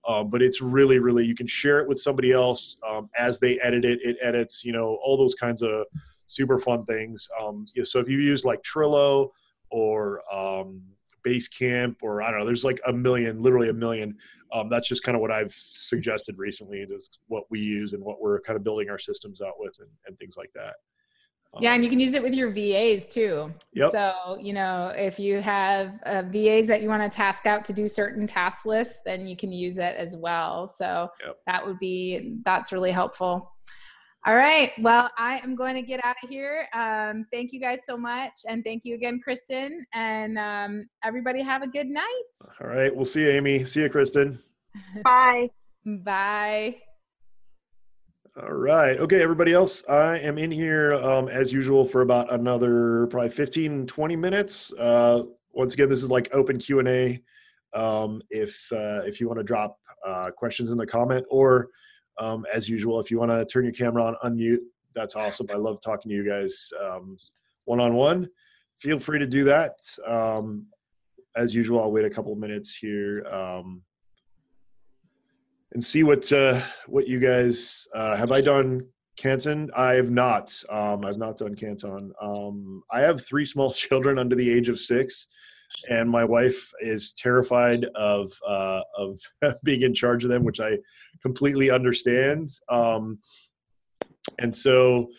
Um, but it's really, really you can share it with somebody else um, as they edit it. It edits, you know, all those kinds of super fun things. Um, yeah, so if you use like Trello or um, Basecamp or I don't know, there's like a million, literally a million um, that's just kind of what I've suggested recently. Is what we use and what we're kind of building our systems out with and, and things like that. Um, yeah, and you can use it with your VAs too. Yep. So, you know, if you have uh, VAs that you want to task out to do certain task lists, then you can use it as well. So yep. that would be, that's really helpful. All right. Well, I am going to get out of here. Um, thank you guys so much. And thank you again, Kristen. And um, everybody have a good night. All right. We'll see you, Amy. See you, Kristen. *laughs* Bye. Bye. All right. Okay, everybody else, I am in here um, as usual for about another probably 15, 20 minutes. Uh, once again, this is like open Q&A. Um, if, uh, if you want to drop uh, questions in the comment or um, as usual, if you want to turn your camera on, unmute, that's awesome. I love talking to you guys one on one. Feel free to do that. Um, as usual, I'll wait a couple minutes here um, and see what uh, what you guys uh, have. I done Canton? I have not. Um, I've not done Canton. Um, I have three small *laughs* children under the age of six, and my wife is terrified of uh, of *laughs* being in charge of them, which I completely understand. Um, and so,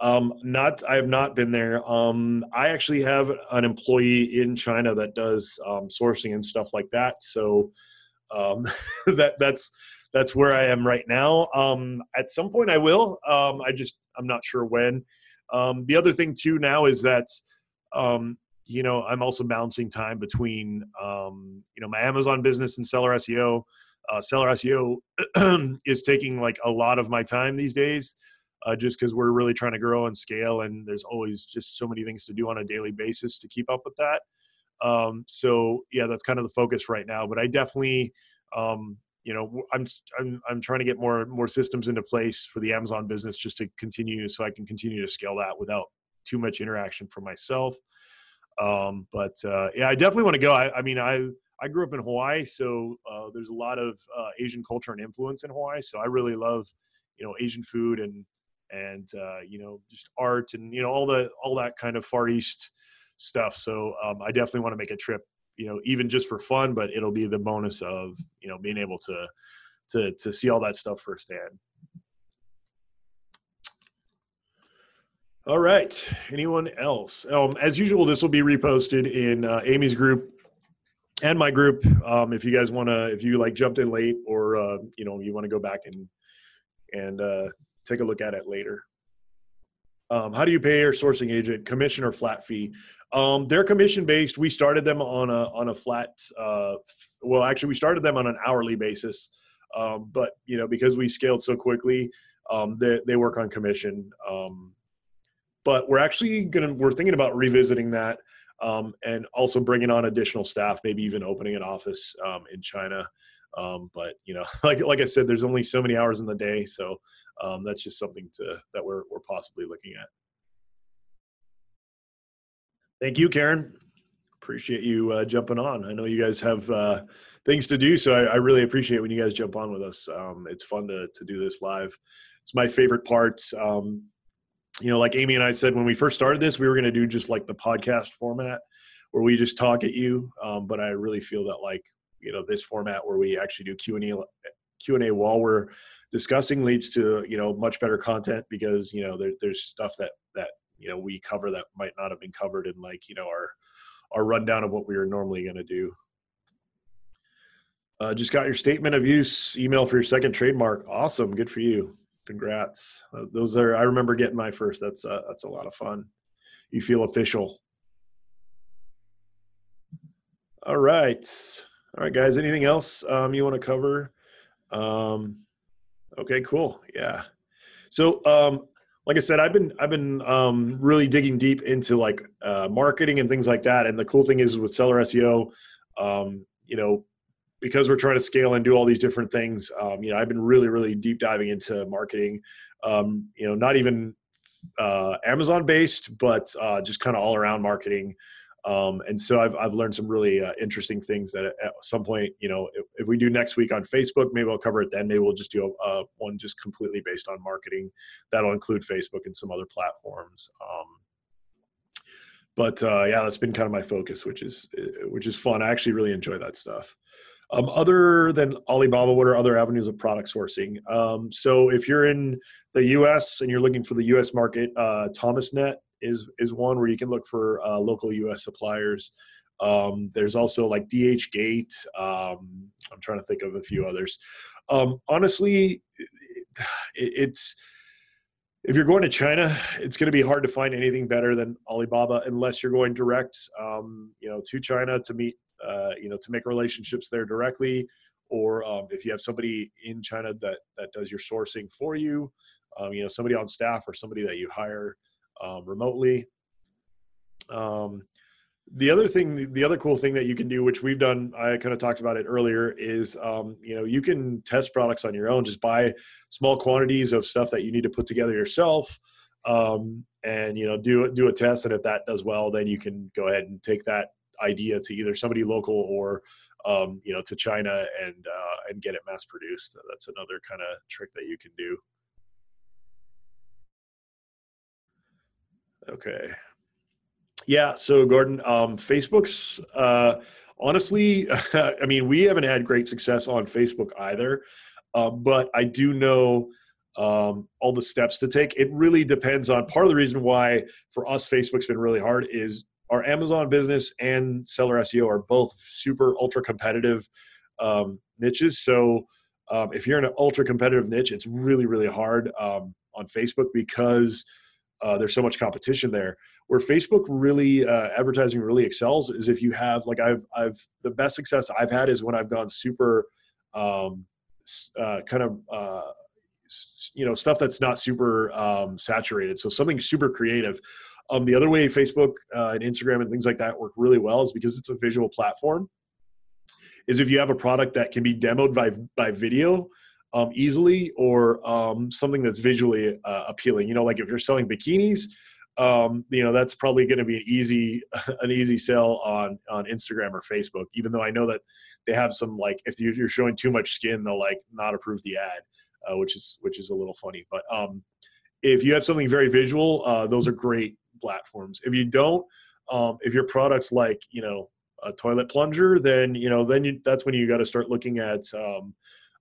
um, not I have not been there. Um, I actually have an employee in China that does um, sourcing and stuff like that. So um, *laughs* that that's that's where I am right now. Um, at some point, I will. I just I'm not sure when. The other thing too now is that um, you know I'm also balancing time between um, you know my Amazon business and seller SEO uh, seller SEO *clears throat* is taking like a lot of my time these days, uh, just because we're really trying to grow and scale, and there's always just so many things to do on a daily basis to keep up with that. Um, so yeah, that's kind of the focus right now. But I definitely, um, you know, I'm I'm I'm trying to get more more systems into place for the Amazon business just to continue, so I can continue to scale that without too much interaction for myself. Um, but uh, yeah, I definitely want to go. I, I mean, I I grew up in Hawaii, so uh, there's a lot of uh, Asian culture and influence in Hawaii. So I really love, you know, Asian food and and uh, you know just art and you know all the all that kind of Far East stuff. So um, I definitely want to make a trip, you know, even just for fun, but it'll be the bonus of you know being able to to to see all that stuff firsthand. All right. Anyone else? Um, as usual, this will be reposted in uh, Amy's group and my group. Um, if you guys want to if you like jumped in late or uh, you know you want to go back and and uh, take a look at it later. Um, how do you pay your sourcing agent commission or flat fee? Um, they're commission based we started them on a on a flat uh, well actually we started them on an hourly basis. Um, but you know because we scaled so quickly um, they, they work on commission. Um, but we're actually gonna we're thinking about revisiting that um, and also bringing on additional staff, maybe even opening an office um, in China. Um, but you know, *laughs* like like I said, there's only so many hours in the day, so um, that's just something to that we're we're possibly looking at. Thank you, Karen. Appreciate you uh, jumping on. I know you guys have uh, things to do, so I, I, really appreciate when you guys jump on with us. Um, it's fun to to do this live. It's my favorite part. Um, you know, like Amy and I said when we first started this, we were going to do just like the podcast format where we just talk at you. Um, but I really feel that like you know this format where we actually do Q and A Q and A while we're discussing leads to you know much better content because you know there, there's stuff that that you know we cover that might not have been covered in like you know our our rundown of what we are normally going to do. Uh, just got your statement of use email for your second trademark. Awesome, good for you. Congrats. Uh, those are I remember getting my first. That's uh, that's a lot of fun. You feel official. All right. All right, guys. Anything else um, you want to cover? Um, okay, cool. Yeah. So, um, like I said, I've been I've been um, really digging deep into like uh, marketing and things like that. And the cool thing is with Seller SEO, um, you know, because we're trying to scale and do all these different things, um, you know, I've been really really deep diving into marketing. Um, you know, not even uh, Amazon based, but uh, just kind of all around marketing. Um, and so I've, I've learned some really uh, interesting things that at some point, you know, if, if, we do next week on Facebook, maybe I'll cover it then. Maybe we'll just do a, a one just completely based on marketing. That'll include Facebook and some other platforms. Um, but uh, yeah, that's been kind of my focus, which is uh, which is fun. I actually really enjoy that stuff. Um, other than Alibaba, what are other avenues of product sourcing? Um, so if you're in the U.S. and you're looking for the U.S. market, uh, ThomasNet is is one where you can look for uh, local U.S. suppliers. Um, there's also like DHgate. Um, I'm trying to think of a few others. Um, honestly, it, it's if you're going to China, it's going to be hard to find anything better than Alibaba unless you're going direct, um, you know, to China to meet, uh, you know, to make relationships there directly, or um, if you have somebody in China that that does your sourcing for you, um, you know, somebody on staff or somebody that you hire um, remotely. Um, the other thing, the other cool thing that you can do, which we've done, I kind of talked about it earlier, is um, you know you can test products on your own. Just buy small quantities of stuff that you need to put together yourself, um, and you know do do a test. And if that does well, then you can go ahead and take that idea to either somebody local or um, you know to China and uh, and get it mass produced. That's another kind of trick that you can do. Okay. Yeah. So Gordon, um, Facebook's uh, honestly, *laughs* I mean, we haven't had great success on Facebook either, uh, but I do know um, all the steps to take. It really depends on part of the reason why for us Facebook's been really hard is our Amazon business and seller SEO are both super ultra competitive um, niches. So um, if you're in an ultra competitive niche, it's really really hard um, on Facebook because uh, there's so much competition there. Where Facebook really uh, advertising really excels is if you have like I've I've the best success I've had is when I've gone super um, uh, kind of uh, you know stuff that's not super um, saturated. So something super creative. Um, the other way Facebook uh, and Instagram and things like that work really well is because it's a visual platform. Is if you have a product that can be demoed by by video, um, easily or um, something that's visually uh, appealing. You know, like if you're selling bikinis, um, you know that's probably going to be an easy *laughs* an easy sell on on Instagram or Facebook. Even though I know that they have some like if you're showing too much skin, they'll like not approve the ad, uh, which is which is a little funny. But um, if you have something very visual, uh, those are great platforms. If you don't, um, if your product's like you know a toilet plunger, then you know then you, that's when you got to start looking at um,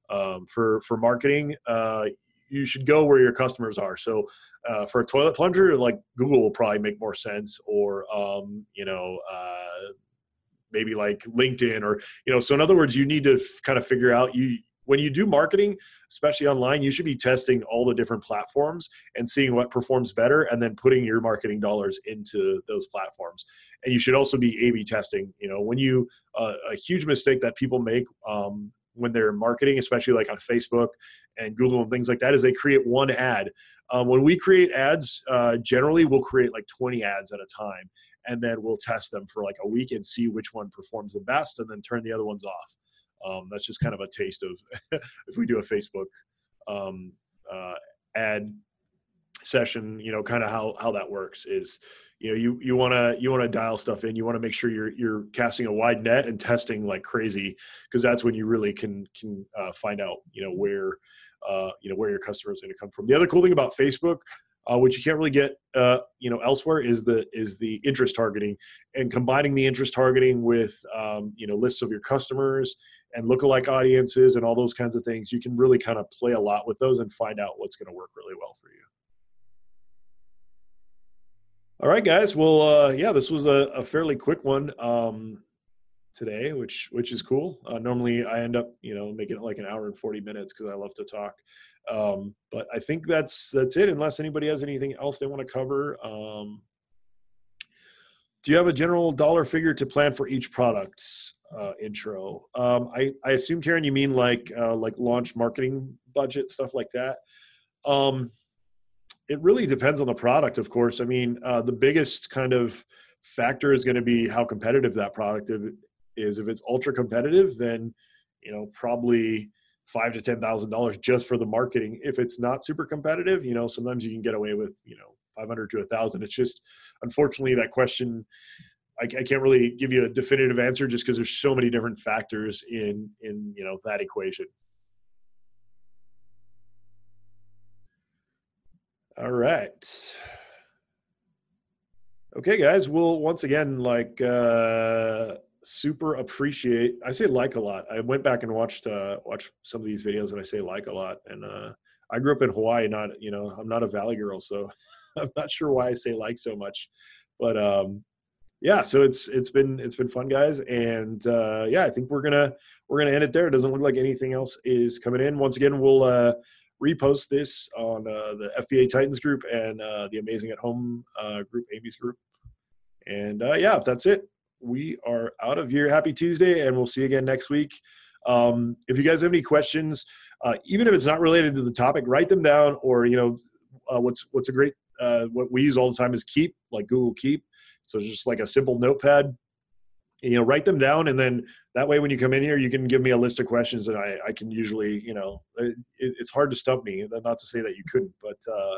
um, for for marketing uh, you should go where your customers are so uh, for a toilet plunger like google will probably make more sense or um, you know uh, maybe like linkedin or you know so in other words you need to f- kind of figure out you when you do marketing especially online you should be testing all the different platforms and seeing what performs better and then putting your marketing dollars into those platforms and you should also be a b testing you know when you uh, a huge mistake that people make um, when they're marketing, especially like on Facebook and Google and things like that, is they create one ad. Um, when we create ads, uh, generally we'll create like 20 ads at a time, and then we'll test them for like a week and see which one performs the best, and then turn the other ones off. Um, that's just kind of a taste of *laughs* if we do a Facebook um, uh, ad session, you know, kind of how how that works is you know you you want to you want to dial stuff in you want to make sure you're you're casting a wide net and testing like crazy because that's when you really can can uh, find out you know where uh, you know where your customer is going to come from. The other cool thing about facebook uh, which you can't really get uh, you know elsewhere is the is the interest targeting and combining the interest targeting with um, you know lists of your customers and lookalike audiences and all those kinds of things you can really kind of play a lot with those and find out what's going to work really well for you all right, guys. Well, uh, yeah, this was a, a fairly quick one um, today, which which is cool. Uh, normally, I end up, you know, making it like an hour and forty minutes because I love to talk. Um, but I think that's that's it. Unless anybody has anything else they want to cover. Um, do you have a general dollar figure to plan for each product uh, intro? Um, I I assume Karen, you mean like uh, like launch marketing budget stuff like that. Um, it really depends on the product, of course. I mean, uh, the biggest kind of factor is going to be how competitive that product is. If it's ultra competitive, then you know probably five to ten thousand dollars just for the marketing. If it's not super competitive, you know sometimes you can get away with you know five hundred to a thousand. It's just unfortunately that question. I, I can't really give you a definitive answer just because there's so many different factors in in you know that equation. All right. Okay, guys. Well, once again, like uh super appreciate I say like a lot. I went back and watched uh watched some of these videos and I say like a lot. And uh I grew up in Hawaii, not you know, I'm not a valley girl, so *laughs* I'm not sure why I say like so much. But um yeah, so it's it's been it's been fun, guys. And uh yeah, I think we're gonna we're gonna end it there. It doesn't look like anything else is coming in. Once again, we'll uh repost this on uh, the FBA Titans group and uh, the Amazing at Home uh, group, Amy's group. And uh, yeah, if that's it. We are out of here. Happy Tuesday, and we'll see you again next week. Um, if you guys have any questions, uh, even if it's not related to the topic, write them down. Or you know, uh, what's what's a great uh, what we use all the time is Keep, like Google Keep. So it's just like a simple notepad you know write them down and then that way when you come in here you can give me a list of questions that i, I can usually you know it, it's hard to stump me not to say that you couldn't but uh,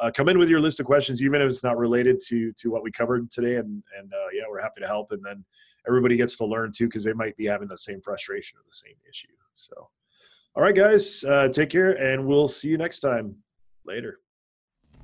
uh, come in with your list of questions even if it's not related to to what we covered today and and uh, yeah we're happy to help and then everybody gets to learn too because they might be having the same frustration or the same issue. So all right guys uh, take care and we'll see you next time. Later